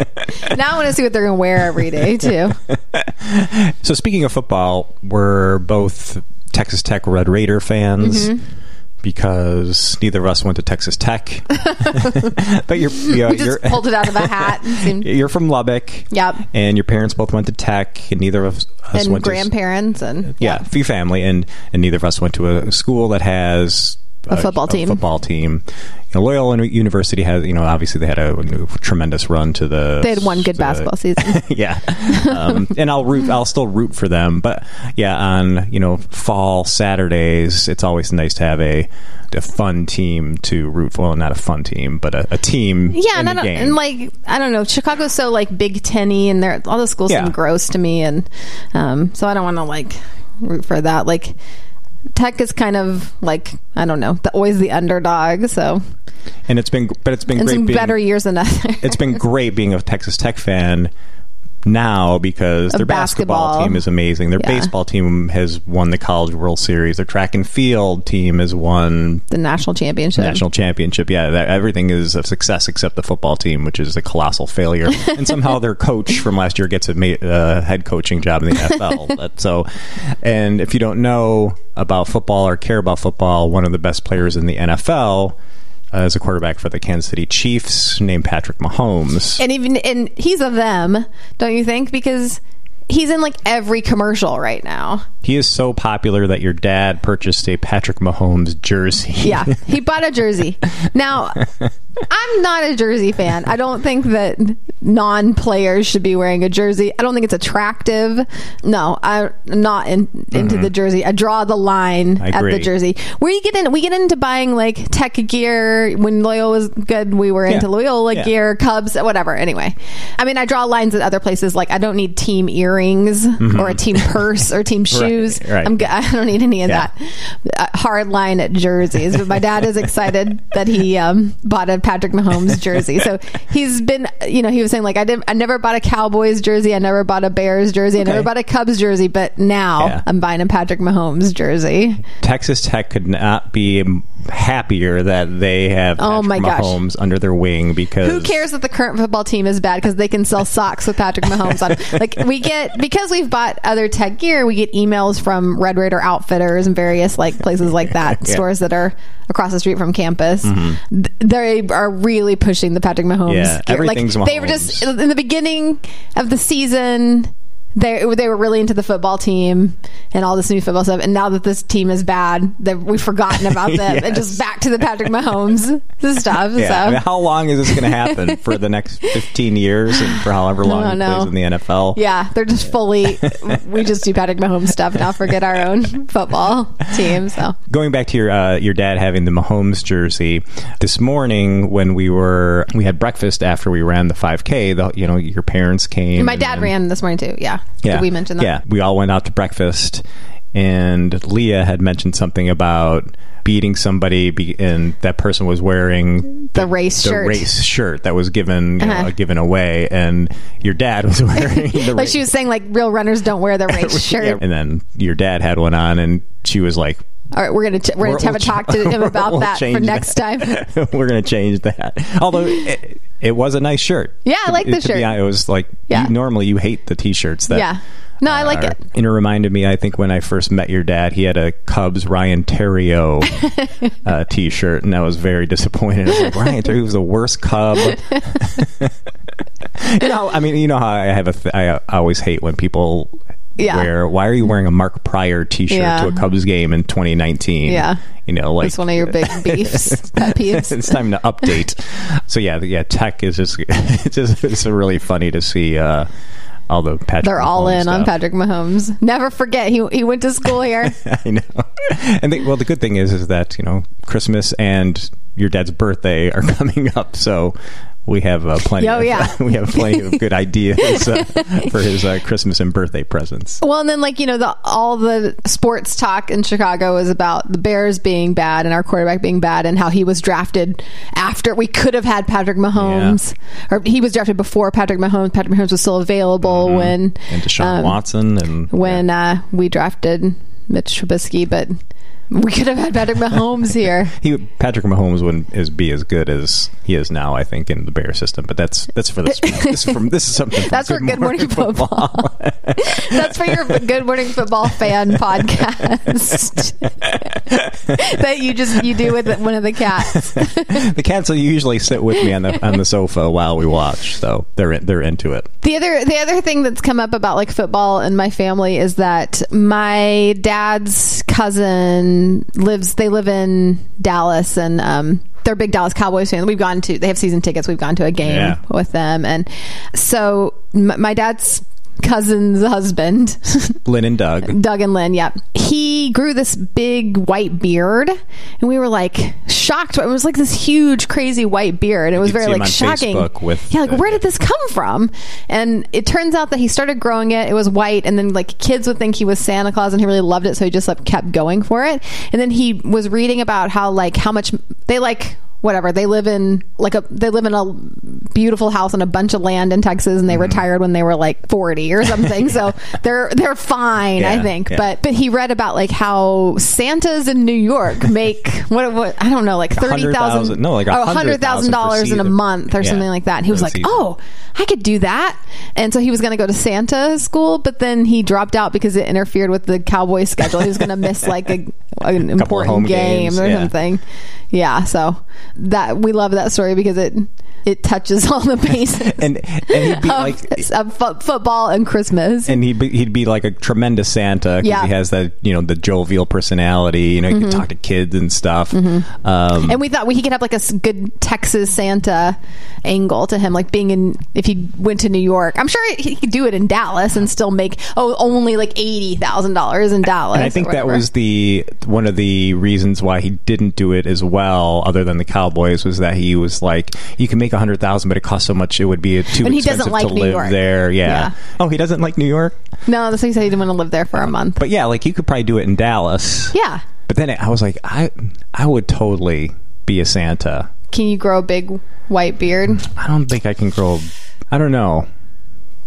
Now I want to see what they're going to wear every day too. <laughs> So speaking of football, we're both Texas Tech Red Raider fans. Mm-hmm. Because neither of us went to Texas Tech, <laughs> <laughs> but you're you know, you're pulled it out of a <laughs> hat. And seemed, you're from Lubbock, Yep. and your parents both went to Tech, and neither of us and went to grandparents and yeah, your family, and and neither of us went to a school that has A football team. A football team. You know, Loyola University has, you know, obviously they had a, tremendous run to the. They had one good to- basketball <laughs> season. yeah, <laughs> um, and I'll root. I'll still root for them, but yeah, on you know fall Saturdays, it's always nice to have a a fun team to root for. Well, not a fun team, but a, a team. Yeah, and, I don't, and like I don't know, Chicago's so like Big Tenny, and they're all the schools Yeah. seem gross to me, and um, so I don't want to like root for that. Like Tech is kind of like I don't know, the, always the underdog. So and it's been, but it's been in great. being, better years than others. <laughs> it's been great being a Texas Tech fan now because their basketball, basketball. team is amazing. Their Yeah. baseball team has won the College World Series. Their track and field team has won the national championship. national championship. Yeah, that, everything is a success except the football team, which is a colossal failure. <laughs> and somehow their coach from last year gets a ma- uh, head coaching job in the NFL. <laughs> But so, and if you don't know about football or care about football, one of the best players in the NFL. Uh, is a quarterback for the Kansas City Chiefs named Patrick Mahomes. and even and he's a them, don't you think? Because he's in like every commercial right now. He is so popular that your dad purchased a Patrick Mahomes jersey. Yeah, he bought a jersey. <laughs> Now, I'm not a jersey fan. I don't think that non-players should be wearing a jersey. I don't think it's attractive. No, I'm not in, into the jersey. I draw the line at the jersey. Where you get in, we get into buying like tech gear. When Loyola was good, we were into Loyola Yeah. gear, Cubs, whatever. Anyway, I mean, I draw lines at other places. Like I don't need team earrings or a team purse or team <laughs> shoes. Mm-hmm. right. I'm. I don't need any of Yeah. that uh, hard line at jerseys. But my dad is excited that he um, bought a Patrick Mahomes <laughs> jersey. So he's been, you know, he was saying like I didn't, I never bought a Cowboys jersey. I never bought a Bears jersey. I never bought a Cubs jersey. But now Yeah. I'm buying a Patrick Mahomes jersey. Texas Tech could not be happier that they have Oh Patrick my gosh. Mahomes under their wing because Who cares that the current football team is bad because they can sell socks with Patrick Mahomes on? <laughs> Like we get because we've bought other tech gear, we get emails from Red Raider Outfitters and various like places like that, <laughs> Yeah. Mm-hmm. stores that are across the street from campus. Th- They are really pushing the Patrick Mahomes. Yeah, gear. Like, everything's They were just in the beginning of the season. They they were really into the football team and all this new football stuff, and now that this team is bad, that we've forgotten about <laughs> them and just back to the Patrick Mahomes <laughs> stuff. Yeah, so. I mean, how long is this going to happen <laughs> for the next 15 years and for however long he know. plays in the NFL? Yeah, they're just fully. we just do Patrick Mahomes stuff now. Forget our own football team. So Going back to your uh, your dad having the Mahomes jersey, this morning when we were we had breakfast after we ran the 5K, the, you know your parents came. my and dad then- ran this morning too. Yeah, Yeah, Did we mentioned that? Yeah, we all went out to breakfast, and Leah had mentioned something about beating somebody, be, and that person was wearing The race the shirt. race shirt that was given Uh-huh. given away, and your dad was <laughs> wearing the Like race she was saying, like real runners don't wear the <laughs> race shirt. Yeah, and then your dad had one on, and she was like, All right, we're gonna ch- we're gonna We'll- have a talk to him <laughs> about we'll that for next time. <laughs> We're going to change that. Although it, it was a nice shirt. Yeah, I like the To be shirt. honest, It was like Yeah. you, normally you hate the t-shirts that. Yeah. No, I like are- it. And it reminded me, I think, when I first met your dad, he had a Cubs Ryan Theriot <laughs> uh, t-shirt, and I was very disappointed. I was like, Ryan Theriot was the worst Cub. you know, I mean, you know how I have a, th- I always hate when people Yeah. wear. Why are you wearing a Mark Prior T-shirt Yeah. to a Cubs game in 2019? Yeah. you know, like it's one of your big <laughs> beefs, pet peeves. <laughs> it's time to update. So yeah, yeah, tech is just <laughs> it's just it's really funny to see uh, all the Patrick. They're all Mahomes in on. Patrick Mahomes. Never forget he he went to school here. I know. And they, well, the good thing is is that you know Christmas and your dad's birthday are coming up, so we have uh, plenty. Oh, of, yeah. <laughs> we have plenty of good <laughs> ideas uh, for his uh, Christmas and birthday presents. Well, and then like you know, the all the sports talk in Chicago is about the Bears being bad and our quarterback being bad, and how he was drafted after we could have had Patrick Mahomes, or he was drafted before Patrick Mahomes. Patrick Mahomes was still available when And Deshaun um, Watson and when uh, we drafted Mitch Trubisky, but we could have had Patrick Mahomes here. <laughs> He Patrick Mahomes wouldn't is be as good as he is now, I think, in the Bear system. But that's that's for this. <laughs> this is from this is something. That's for Good Morning Football. <laughs> That's for your Good Morning Football fan podcast that you just you do with one of the cats. the cats will usually sit with me on the on the sofa while we watch, so they're in, they're into it. The other the other thing that's come up about like football in my family is that my dad's cousin lives they live in Dallas and um they're big Dallas Cowboys fans. We've gone to they have season tickets. We've gone to a game Yeah. with them and so m- my dad's cousin's husband <laughs> Lynn and Doug. Doug and Lynn, yep. He grew this big white beard, and we were like shocked. It was like this huge, crazy white beard. It was very like shocking. Facebook with yeah, like where did this come from? And it turns out that he started growing it. It was white, and then like kids would think he was Santa Claus, and he really loved it, so he just like kept going for it. And then he was reading about how like how much they like whatever. They live in like a they live in a beautiful house on a bunch of land in Texas and they Mm-hmm. retired when they were like 40 or something. <laughs> So they're they're fine I think. yeah. but but he read about like how Santas in New York make what what I don't know like thirty thousand $100,000 no, like oh, $100,000 in a month or Yeah, something like that. And he was like season. oh I could do that. And so he was going to go to Santa school but then he dropped out because it interfered with the Cowboy schedule. He was going to miss like a an <laughs> important home game games, or yeah. something. Yeah so that we love that story because it it touches all the bases <laughs> and and he'd be of, like of fo- football and Christmas. and he'd be, he'd be like a tremendous Santa because Yeah. Mm-hmm. he has that you know the jovial personality. You know, he could talk to kids and stuff. Um, and we thought we he could have like a good Texas Santa angle to him, like being in if he went to New York. I'm sure he could do it in Dallas and still make oh only like eighty thousand dollars in Dallas. and I think that was the one of the reasons why he didn't do it as well, other than the Cowboys, was that he was like, you can make a hundred thousand, but it costs so much, it would be too And he expensive doesn't like to New live York. there. Yeah. Yeah. Oh, he doesn't like New York, no. That's why he said he didn't want to live there for a month. but yeah, like you could probably do it in Dallas. yeah, But then I was like, I I would totally be a Santa. can you grow a big white beard? I don't think I can grow. I don't know.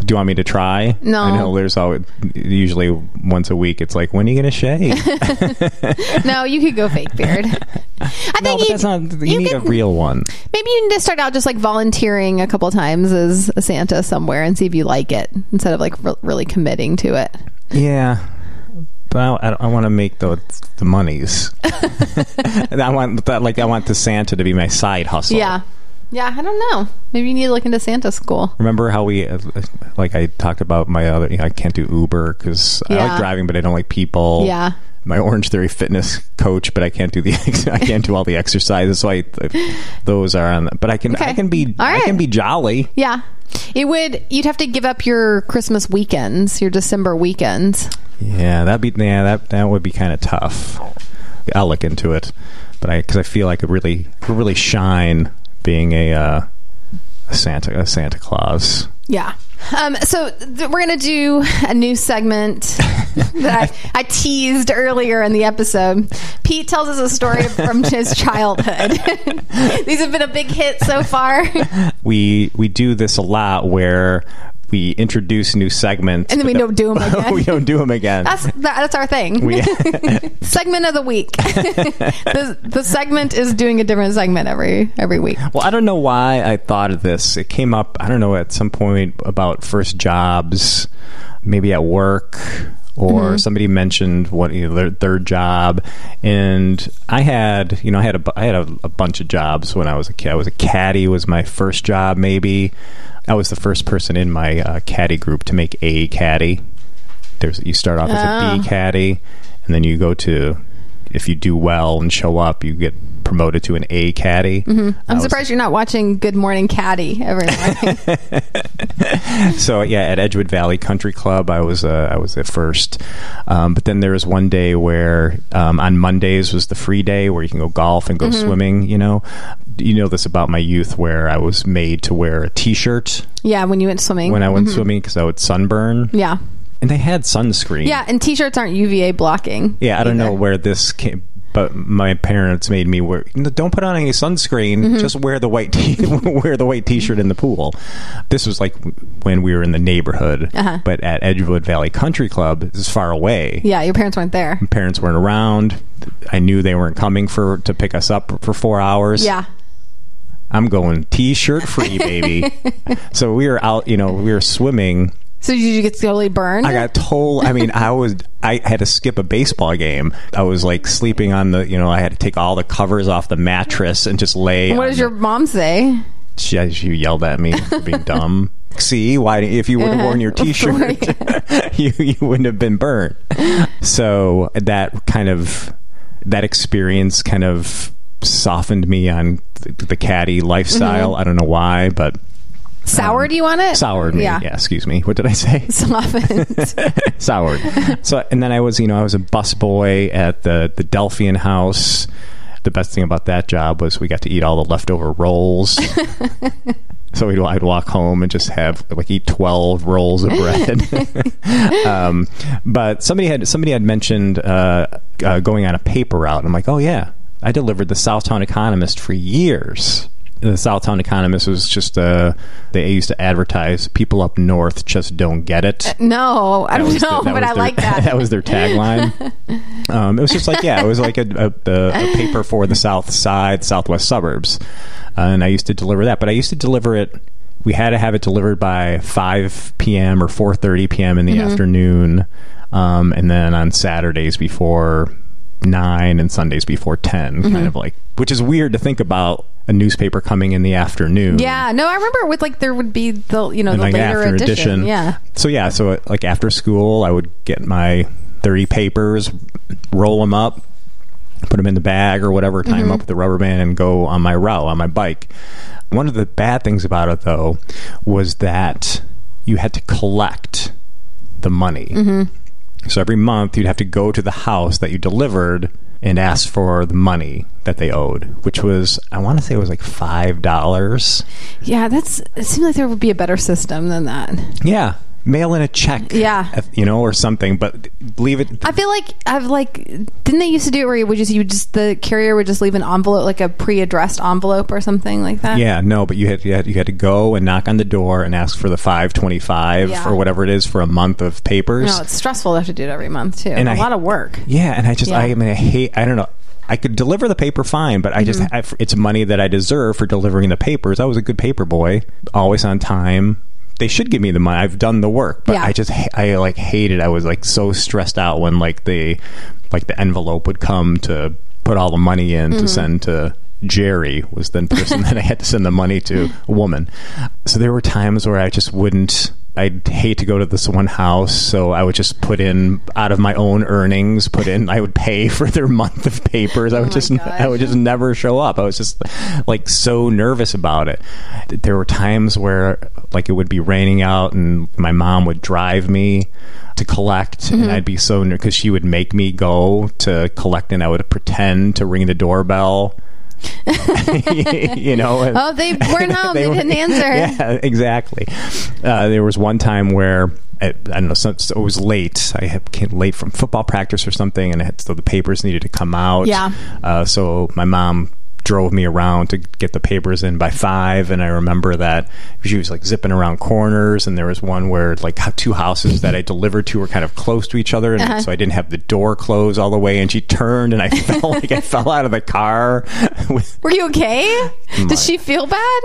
Do you want me to try? No. I know there's always usually once a week. It's like when are you going to shave? <laughs> no, you could go fake beard. I think no, but you, that's not. You, need could- a real one. Maybe you need to start out just like volunteering a couple times as a Santa somewhere and see if you like it instead of like re- really committing to it. Yeah. But I, I, I want to make the the monies. <laughs> <laughs> I want that like I want the Santa to be my side hustle. Yeah. Yeah, I don't know. Maybe you need to look into Santa school. Remember how we uh, like I talked about my other you know, I can't do Uber because I Yeah. like driving but I don't like people. Yeah. My Orange Theory fitness coach, but I can't do the <laughs> ex- I can't do all the exercises. So I those are on. But I can I Okay. can be All I right. can be jolly. Yeah. It would you'd have to give up your Christmas weekends, your December weekends. Yeah, that'd be yeah that that would be kind of tough. I'll look into it, but I because I feel I could really could really shine being a, uh, a Santa a Santa Claus. Yeah. Um, so th- we're gonna do a new segment <laughs> that I, I teased earlier in the episode. Pete tells us a story from his childhood. <laughs> These have been a big hit so far, We we do this a lot where we introduce new segments and then we don't do them <laughs> again. we don't do them again. That's that, that's our thing. We- <laughs> segment of the week. <laughs> the, the segment is doing a different segment every every week. Well, I don't know why I thought of this. It came up, I don't know, at some point about first jobs, maybe at work, or Mm-hmm. somebody mentioned what you know, their third job, and I had, you know, I had a, I had a, a bunch of jobs when I was a kid. I was a caddy was my first job, maybe. I was the first person in my uh, caddy group to make a caddy. There's you start off as a B Oh. Caddy, and then you go to. If you do well and show up, you get promoted to an A caddy. I'm was- surprised you're not watching Good Morning Caddy every morning. <laughs> <laughs> so yeah, at Edgewood Valley Country Club, I was uh, I was at first, um, but then there was one day where um, on Mondays was the free day where you can go golf and go swimming. You know, you know this about my youth where I was made to wear a T-shirt yeah, when you went swimming. when I went swimming because I would sunburn, yeah. and they had sunscreen. Yeah, and t-shirts aren't UVA blocking. yeah. I don't know where this came. But my parents made me wear. Don't put on any sunscreen. Mm-hmm. Just wear the white t- <laughs> wear the white t-shirt in the pool. This was like when we were in the neighborhood, Uh-huh. but at Edgewood Valley Country Club, this is far away. Yeah, your parents weren't there. Parents weren't around. I knew they weren't coming for to pick us up for four hours. Yeah. I'm going t-shirt free, baby. <laughs> so we were out. You know, we were swimming. So did you get totally burned? I got told. I mean, I was. I had to skip a baseball game. I was like sleeping on the. You know, I had to take all the covers off the mattress and just lay. what does the- your mom say? She, she yelled at me for being <laughs> dumb. See, why? If you would have Uh-huh. worn your <laughs> T-shirt, <laughs> you you wouldn't have been burnt. So that kind of that experience kind of softened me on the, the caddy lifestyle. Mm-hmm. I don't know why, but Sour, do you want it? soured me. Yeah. Yeah. excuse me. What did I say? <laughs> Softened. <laughs> soured. So, and then I was, you know, I was a busboy at the the Delphian House. The best thing about that job was we got to eat all the leftover rolls. <laughs> so we'd, I'd walk home and just have like eat twelve rolls of bread. um, but somebody had somebody had mentioned uh, uh, going on a paper route. And I'm like, oh yeah, I delivered the Southtown Economist for years. The Southtown Economist was just uh, they used to advertise people up north just don't get it. no, I don't know, the- but was I like that. <laughs> that was their tagline. <laughs> um, it was just like, yeah, it was like a, a, a, a <laughs> paper for the South Side, Southwest suburbs, uh, and I used to deliver that. But I used to deliver it. We had to have it delivered by 5 p.m. or 4:30 p.m. in the Mm-hmm. afternoon, um, and then on Saturdays before nine and Sundays before 10 Mm-hmm. kind of like, which is weird to think about a newspaper coming in the afternoon. Yeah, no, I remember with like there would be the you know and the like later after edition. edition. Yeah, So yeah, so uh, like after school, I would get my 30 papers, roll them up, put them in the bag or whatever, tie Mm-hmm. them up with the rubber band, and go on my route on my bike. One of the bad things about it, though, was that you had to collect the money. Mm-hmm. So every month, you'd have to go to the house that you delivered and ask for the money that they owed, which was I want to say it was like five dollars. yeah. That's it seems like there would be a better system than that. Yeah, mail in a check. Yeah. you know, or something. But leave it. I feel like I've like didn't they used to do it where you would just you would just the carrier would just leave an envelope like a pre-addressed envelope or something like that. Yeah, no, but you had, you had you had to go and knock on the door and ask for the five twenty five Yeah. or whatever it is for a month of papers. No, it's stressful to have to do it every month too. And a I- lot of work. Yeah, and I just Yeah. I mean I hate I don't know. I could deliver the paper fine, but I just Mm-hmm. I, it's money that I deserve for delivering the papers. I was a good paper boy, always on time. They should give me the money. I've done the work, but Yeah. I just I like hated. I was like so stressed out when like the like the envelope would come to put all the money in Mm-hmm. to send to Jerry was the person <laughs> that I had to send the money to a woman. So there were times where I just wouldn't. I'd hate to go to this one house, so I would just put in out of my own earnings. Put in, I would pay for their month of papers. I would Oh just, I would just never show up. I was just like so nervous about it. There were times where like it would be raining out, and my mom would drive me to collect, Mm-hmm. and I'd be so nervous because she would make me go to collect, and I would pretend to ring the doorbell. <laughs> you know, and- Oh, they weren't <laughs> home. they, were- didn't <laughs> answer. Yeah, exactly. Uh, there was one time where I, I don't know, some, so it was late. I came late from football practice or something, and I had, so the papers needed to come out. Yeah. Uh, so my mom drove me around to get the papers in by five and i remember that she was like zipping around corners and there was one where like <laughs> two houses that i delivered to were kind of close to each other and Uh-huh. so i didn't have the door closed all the way and she turned and i <laughs> felt like i fell out of the car <laughs> with Were you okay? Did she feel bad?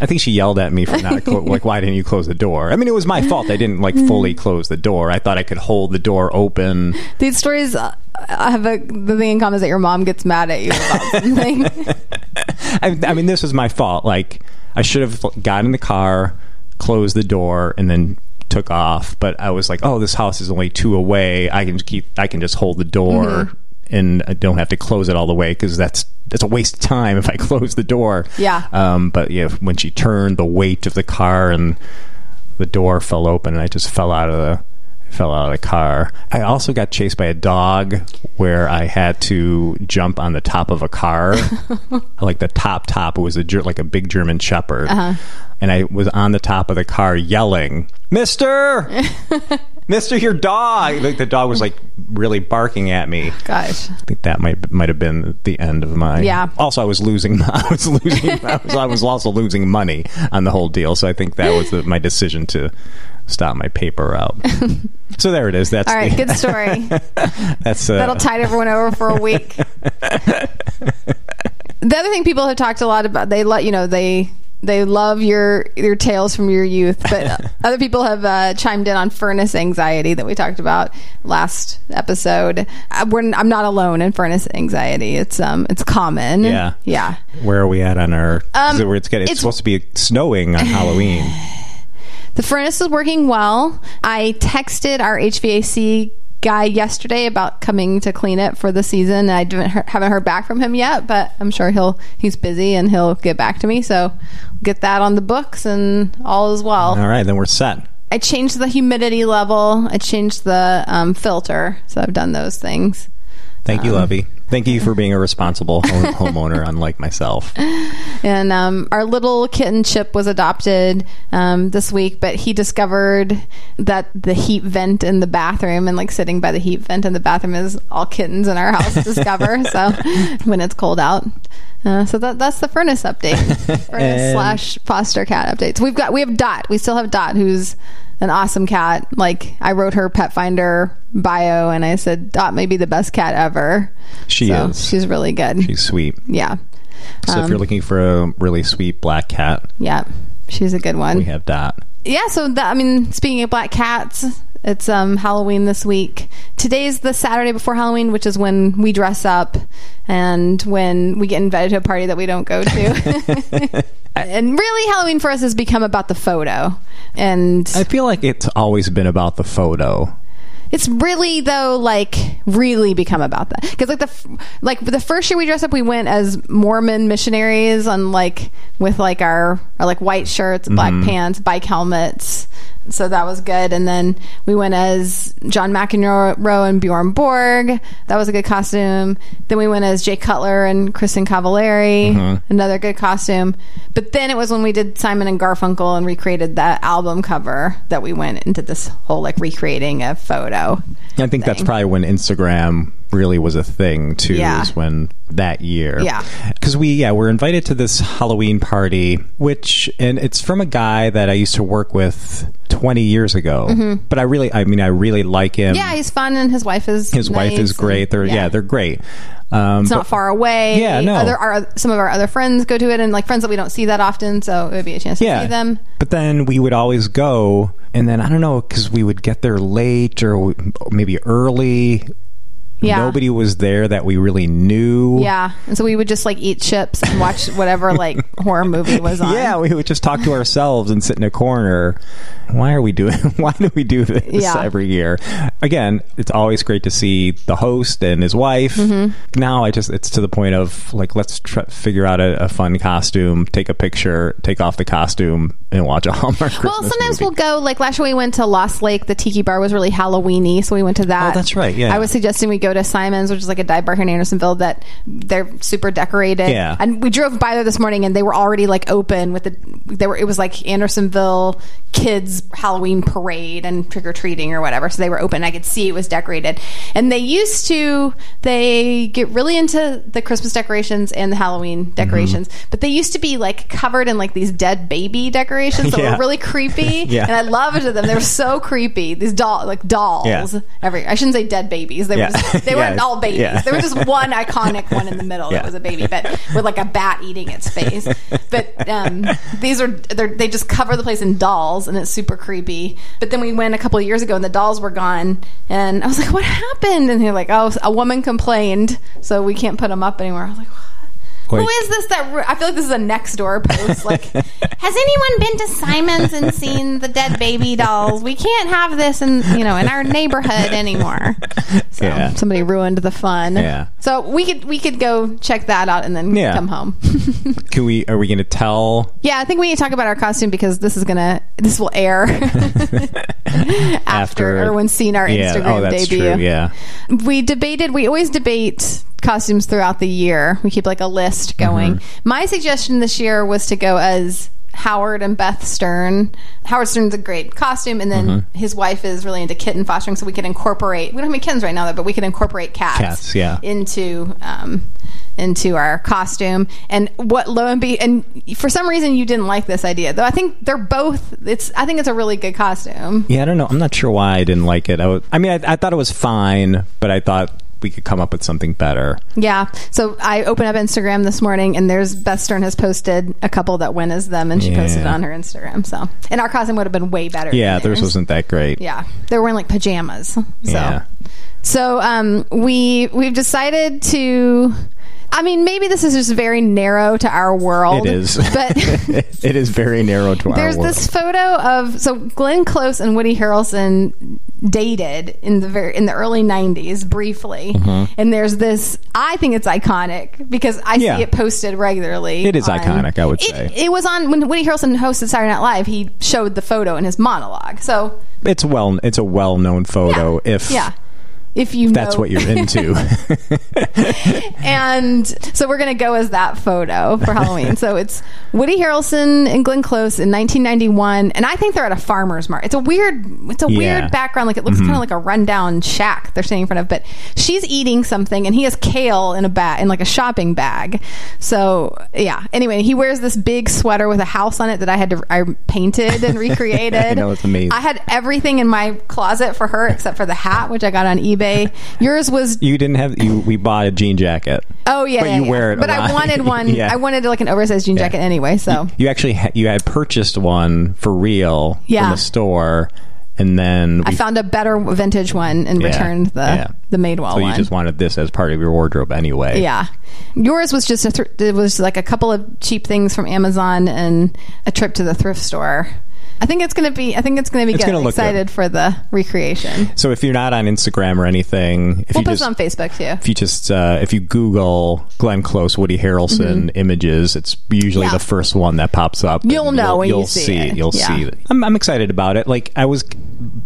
I think she yelled at me for not clo- <laughs> like why didn't you close the door? I mean, it was my fault. I didn't like fully close the door. I thought I could hold the door open. These stories uh, have a the thing in common is that your mom gets mad at you about <laughs> something. I, I mean, this was my fault. Like I should have got in the car, closed the door, and then took off. But I was like, oh, this house is only two away. I can keep. I can just hold the door. Mm-hmm. And I don't have to close it all the way because that's that's a waste of time if I <laughs> close the door. Yeah. Um, but yeah, when she turned, the weight of the car and the door fell open, and I just fell out of the fell out of the car. I also got chased by a dog where I had to jump on the top of a car, <laughs> like the top top. It was a like a big German Shepherd, and I was on the top of the car yelling, "Mister." <laughs> Mister, your dog! Like the dog was like really barking at me. Gosh. I think that might might have been the end of my. Yeah. Also, I was losing. <laughs> I was losing. I was, I was also losing money on the whole deal. So I think that was the, my decision to stop my paper out. <laughs> so there it is. That's All right, the- good story. <laughs> That's uh, That'll tide everyone over for a week. the other thing people have talked a lot about, they let you know they they love your your tales from your youth, but <laughs> other people have uh, chimed in on furnace anxiety that we talked about last episode. I, we're, I'm not alone in furnace anxiety. It's um it's common. Yeah. yeah. Where are we at on our? Um, it's, getting, it's, it's- supposed to be snowing on Halloween. <sighs> The furnace is working well. I texted our HVAC guy yesterday about coming to clean it for the season. I didn't, haven't heard back from him yet, but I'm sure he'll he's busy and he'll get back to me. So get that on the books and all is well. All right, then we're set. I changed the humidity level. I changed the um, filter. So I've done those things. Thank Um, you, Lovey. Thank you for being a responsible home, <laughs> homeowner, unlike myself. And um, our little kitten Chip was adopted um, this week, but he discovered that the heat vent in the bathroom and like sitting by the heat vent in the bathroom is all kittens in our house discover. <laughs> so when it's cold out. Uh, so that that's the furnace update, <laughs> furnace slash foster cat updates. We've got we have Dot. We still have Dot, who's an awesome cat. Like I wrote her pet finder bio, and I said Dot may be the best cat ever. She So is. She's really good. She's sweet. yeah, So if Um, you're looking for a really sweet black cat, yeah. She's a good one. we have Dot. yeah so that, i mean speaking of black cats it's um halloween this week today's the Saturday before Halloween, which is when we dress up and when we get invited to a party that we don't go to. <laughs> and really, Halloween for us has become about the photo. And I feel like it's always been about the photo. it's really though like really become about that because like the f- like the first year we dressed up we went as mormon missionaries on like with like our our like white shirts black pants bike helmets so that was good. And then we went as john mcenroe and bjorn borg. That was a good costume. Then we went as jay cutler and kristin cavallari. Mm-hmm. Another good costume. But then it was when we did simon and garfunkel and recreated that album cover that we went into this whole like recreating a photo I think that's probably when Instagram really was a thing too. Yeah. Is when that year. Yeah. Because we yeah we're invited to this Halloween party, which and it's from a guy that I used to work with 20 years ago. But I really I mean I really like him. Mm-hmm. Yeah, he's fun, and his wife is His wife is great. They're yeah. they're great. Um, it's but- not far away. Yeah, no. Other, our, some of our other friends go to it, and like friends that we don't see that often, so it would be a chance to yeah. see them. But then we would always go, and then I don't know because we would get there late or maybe early. Yeah. Nobody was there that we really knew. Yeah, and so we would just like eat chips and watch <laughs> whatever like horror movie was on. Yeah, we would just talk to ourselves and sit in a corner. Why are we doing? <laughs> Why do we do this Yeah. every year? Again, it's always great to see the host and his wife. Mm-hmm. Now I just it's to the point of like let's try, figure out a, a fun costume, take a picture, take off the costume, and watch a Hallmark. Christmas Well, sometimes movie. we'll go. Like last year, we went to Lost Lake. The tiki bar was really Halloweeny, so we went to that. Oh, that's right, yeah. I was suggesting we go to Simon's, which is like a dive bar here in Andersonville. That they're super decorated. Yeah. and we drove by there this morning, and they were already like open with the. They were. It was like Andersonville kids Halloween parade and trick or treating or whatever. So they were open. I could see it was decorated, and they used to. They get really into the Christmas decorations and the Halloween mm-hmm. decorations, but they used to be like covered in like these dead baby decorations that <laughs> Yeah. were really creepy. <laughs> Yeah. And I loved them. They were so creepy. These doll like dolls. Yeah. Every I shouldn't say dead babies. They Yeah. were just, they Yeah. weren't all babies. Yeah. There was just one iconic one in the middle Yeah. that was a baby, but with like a bat eating its face. But um, these are they're, they just cover the place in dolls, and it's super creepy. But then we went a couple of years ago, and the dolls were gone, and I was like, "What happened?" And they're like, "Oh, a woman complained, so we can't put them up anymore." I was like. Who is this that ru- I feel like this is a next door post like <laughs> has anyone been to Simon's and seen the dead baby dolls we can't have this in you know in our neighborhood anymore so Yeah. somebody ruined the fun Yeah. so we could we could go check that out and then Yeah. come home <laughs> Can we? Are we going to tell? yeah I think we need to talk about our costume because this is gonna this will air <laughs> after, After- everyone's seen our Yeah. Oh, Instagram Oh, that's debut true. Yeah. we debated we always debate costumes throughout the year. We keep like a list going. My suggestion this year was to go as howard and beth stern. Howard stern's a great costume and then his wife is really into kitten fostering so we could incorporate we don't have any kittens right now but we could incorporate cats, Cats, yeah. into um into our costume. And what lo and be and for some reason you didn't like this idea though. I think they're both it's i think it's a really good costume. Yeah, I don't know. I'm not sure why I didn't like it. I, was, I mean, I, I thought it was fine, but I thought we could come up with something better. Yeah. So I opened up Instagram this morning and there's Beth Stern has posted a couple that went as them and she posted it on her Instagram. So and our costume would have been way better. Yeah, theirs wasn't that great. Yeah. They were wearing like pajamas. So Yeah. so um we we've decided to I mean, maybe this is just very narrow to our world. It is. <laughs> But <laughs> it is very narrow to our there's world. There's this photo of so Glenn Close and Woody Harrelson dated in the very in the early 90s briefly Mm-hmm. and there's this I think it's iconic because I Yeah. see it posted regularly It is on- iconic, I would it, say. it was on when Woody Harrelson hosted Saturday Night Live he showed the photo in his monologue so it's well. It's a well-known photo. If yeah if you that's know. what you're into. <laughs> and so we're going to go as that photo for <laughs> Halloween. so it's Woody Harrelson and Glenn Close in 1991, and I think they're at a farmer's market. It's a weird, it's a Yeah. weird background. Like it looks mm-hmm. kind of like a rundown shack they're standing in front of. But she's eating something, and he has kale in a bag, in like a shopping bag. So yeah. Anyway, he wears this big sweater with a house on it that I had to I painted and <laughs> recreated. I know, it's amazing. I had everything in my closet for her except for the hat, which I got on eBay. Yours was you didn't have. You we bought a jean jacket. Oh yeah, But yeah, you yeah. wear it a But I lot. wanted <laughs> one. Yeah. I wanted like an oversized jean jacket anyway. So You actually ha- you had purchased one for real Yeah. from the store, and then I found a better vintage one and Yeah, returned the yeah. the Madewell so you one. just wanted this as part of your wardrobe anyway. yeah, yours was just a thr it was like a couple of cheap things from Amazon and a trip to the thrift store. I think it's gonna be. I think it's gonna be It's good. gonna look Excited for the recreation. So if you're not on Instagram or anything, if We'll you post just on Facebook too. if you just uh, if you Google Glenn Close Woody Harrelson images, it's usually Mm-hmm. Yeah. the first one that pops up. You'll know when you you'll see it. You'll Yeah. see. it. I'm, I'm excited about it. Like I was,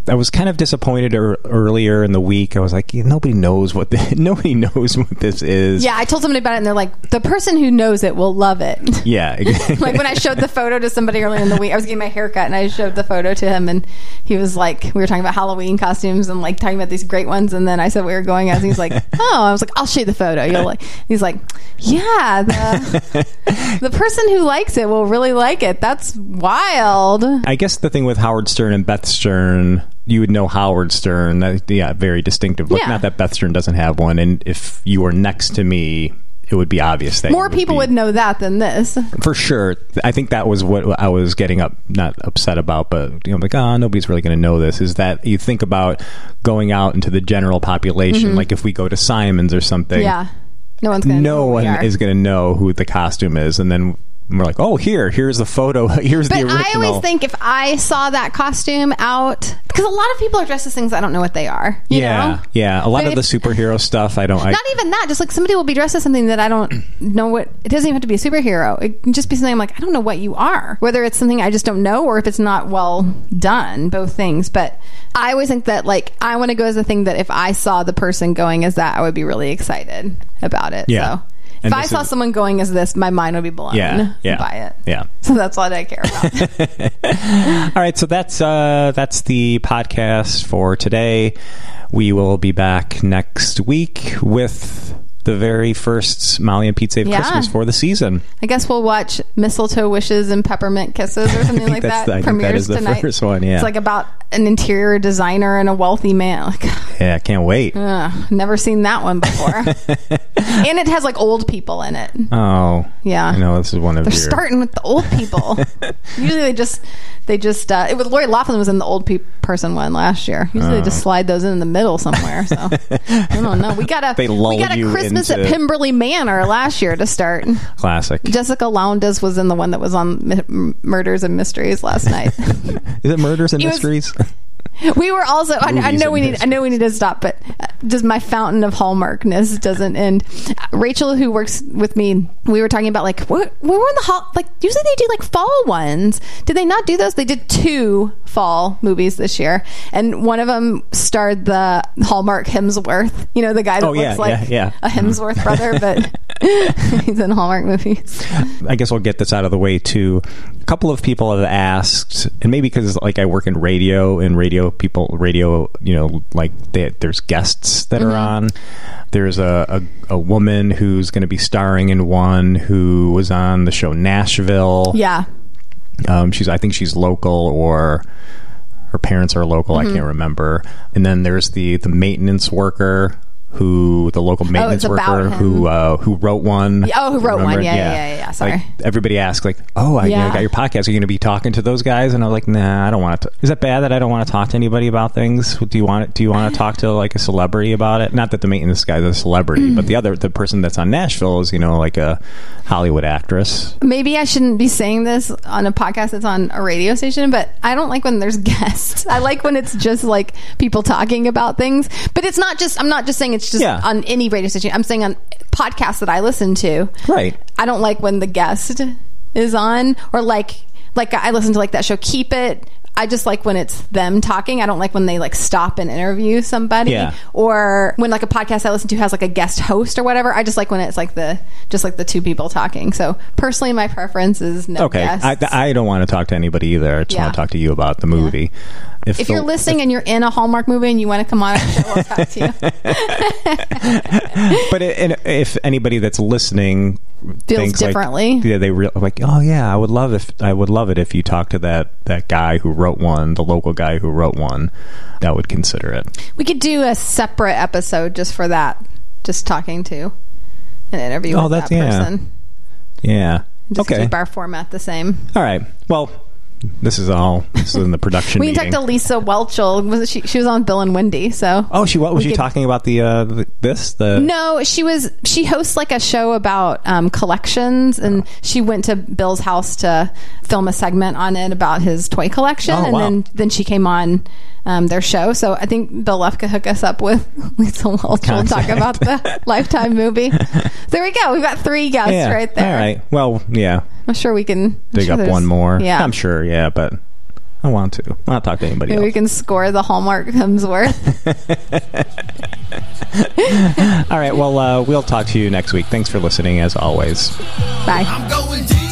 I was kind of disappointed er, earlier in the week. I was like, yeah, nobody knows what the, <laughs> nobody knows what this is. Yeah, I told somebody about it, and they're like, "The person who knows it will love it." <laughs> Yeah. <laughs> like when I showed the photo to somebody earlier in the week, I was getting my haircut and I showed the photo to him, and he was like, we were talking about Halloween costumes and like talking about these great ones, and then I said we were going as, and he's like, oh, I was like, I'll show you the photo. You'll like, he's like, yeah, the the person who likes it will really like it. That's wild. I guess the thing with Howard Stern and Beth Stern, you would know Howard Stern. That, yeah, very distinctive look. Yeah. Not that Beth Stern doesn't have one. And if you were next to me, it would be obvious that More you people be- would know that than this. for sure. I think that was what I was getting up, not upset about, but you know, like, ah, nobody's really going to know this. Is that you think about going out into the general population, like if we go to Simon's or something, Mm-hmm. Yeah, no one's gonna. no know one is going to know who the costume is, and then we're like, oh, here, here's the photo, <laughs> here's But the original. I always think if I saw that costume out, because a lot of people are dressed as things I don't know what they are. You yeah, know? yeah. A lot But of the superhero stuff, I don't. I, Not even that. Just like somebody will be dressed as something that I don't know what. It doesn't even have to be a superhero. It can just be something I'm like, I don't know what you are. Whether it's something I just don't know or if it's not well done, both things. But I always think that like I want to go as a thing that if I saw the person going as that, I would be really excited about it. Yeah. So And if I saw is- someone going as this, my mind would be blown yeah, <laughs> yeah, by it. yeah. <laughs> So that's all I care about. <laughs> All right, so that's uh, that's the podcast for today. We will be back next week with the very first Molly and Pete Save Yeah. Christmas for the season. I guess we'll watch Mistletoe Wishes and Peppermint Kisses or <laughs> something like that. the- I think that Premieres is the tonight. first one, yeah. it's like about an interior designer and a wealthy man. Like, <laughs> Yeah, I can't wait. <laughs> ugh, never seen that one before. and it has like old people in it. Oh, Yeah. I know this is one of They're your. starting with the old people. Usually they just they just uh, it was Lori Loughlin was in the old pe- person one last year. Usually they Oh. just slide those in, in the middle somewhere. So <laughs> I don't know. We got a They lull we got a you Christmas into- at Pemberley Manor last year to start. classic. Jessica Lowndes was in the one that was on Mi- M- Murders and Mysteries last night. <laughs> Is it murders and It was- mysteries? We were also. I, I know we need. I know we need to stop, but uh, just my fountain of hallmarkness doesn't end. Rachel, who works with me, we were talking about like what we were in the hall. Like usually they do like fall ones. Did they not do those? They did two fall movies this year, and one of them starred the Hallmark Hemsworth. You know the guy that Oh, yeah, looks like yeah, yeah. a Hemsworth brother, but <laughs> <laughs> he's in Hallmark movies. I guess we'll get this out of the way too. A couple of people have asked, and maybe because like I work in radio, and radio people, radio, you know, like they, there's guests that Mm-hmm. are on. There's a, a, a woman who's going to be starring in one who was on the show Nashville. Yeah, Um, she's, I think she's local or her parents are local. Mm-hmm. I can't remember. And then there's the the maintenance worker who the local maintenance Oh, worker who uh, who wrote one. Oh, who wrote one. Remember? Yeah, yeah, yeah, yeah. Sorry. Like, everybody asks like, "Oh, I Yeah. got your podcast. Are you going to be talking to those guys?" And I'm like, "Nah, I don't want to." Is that bad that I don't want to talk to anybody about things? Do you want Do you want to talk to like a celebrity about it? Not that the maintenance guy's a celebrity, but the other the person that's on Nashville is you know like a Hollywood actress. maybe I shouldn't be saying this on a podcast that's on a radio station, but I don't like when there's <laughs> guests. I like when it's just like people talking about things. But it's not just, I'm not just saying it's just Yeah. on any radio station. I'm saying on podcasts that I listen to. Right. I don't like when the guest is on or like, like I listen to like that show Keep It. I just like when it's them talking. I don't like when they like stop and interview somebody Yeah. or when like a podcast I listen to has like a guest host or whatever. I just like when it's like the just like the two people talking. So personally, my preference is no Okay, guests. I, I don't want to talk to anybody either. I just Yeah. want to talk to you about the movie. If the- you're listening and you're in a Hallmark movie and you want to come on, our show, we'll talk to you. <laughs> but it, and if anybody that's listening Feels thinks like- differently. yeah, they re- like, oh yeah, I would love if I would love it if you talk to that that guy who wrote one, the local guy who wrote one. That would consider it. We could do a separate episode just for that, just talking to an interview Oh, with that's- that yeah. Yeah. Just okay. keep our format the same. All right. Well, this is all this is in the production. <laughs> We can meeting. talk to Lisa Whelchel. Was she? She was on Bill and Wendy. So oh, she what was she could- talking about the, uh, the this the No, she was. She hosts like a show about um, collections, and she went to Bill's house to film a segment on it about his toy collection, Oh, and wow. then then she came on um, their show. So I think Bill Left could hook us up with <laughs> Lisa Welch. We'll talk about the <laughs> Lifetime movie. there we go. We've got three guests yeah right there. All right. Well, yeah. I'm sure we can I'm Dig sure up there's- one more. Yeah, I'm sure. Yeah, but I want to. I want to talk to anybody Maybe we else. can score the Hallmark <laughs> Hemsworth. <laughs> All right. Well, uh, we'll talk to you next week. Thanks for listening, as always. Bye. I'm going deep.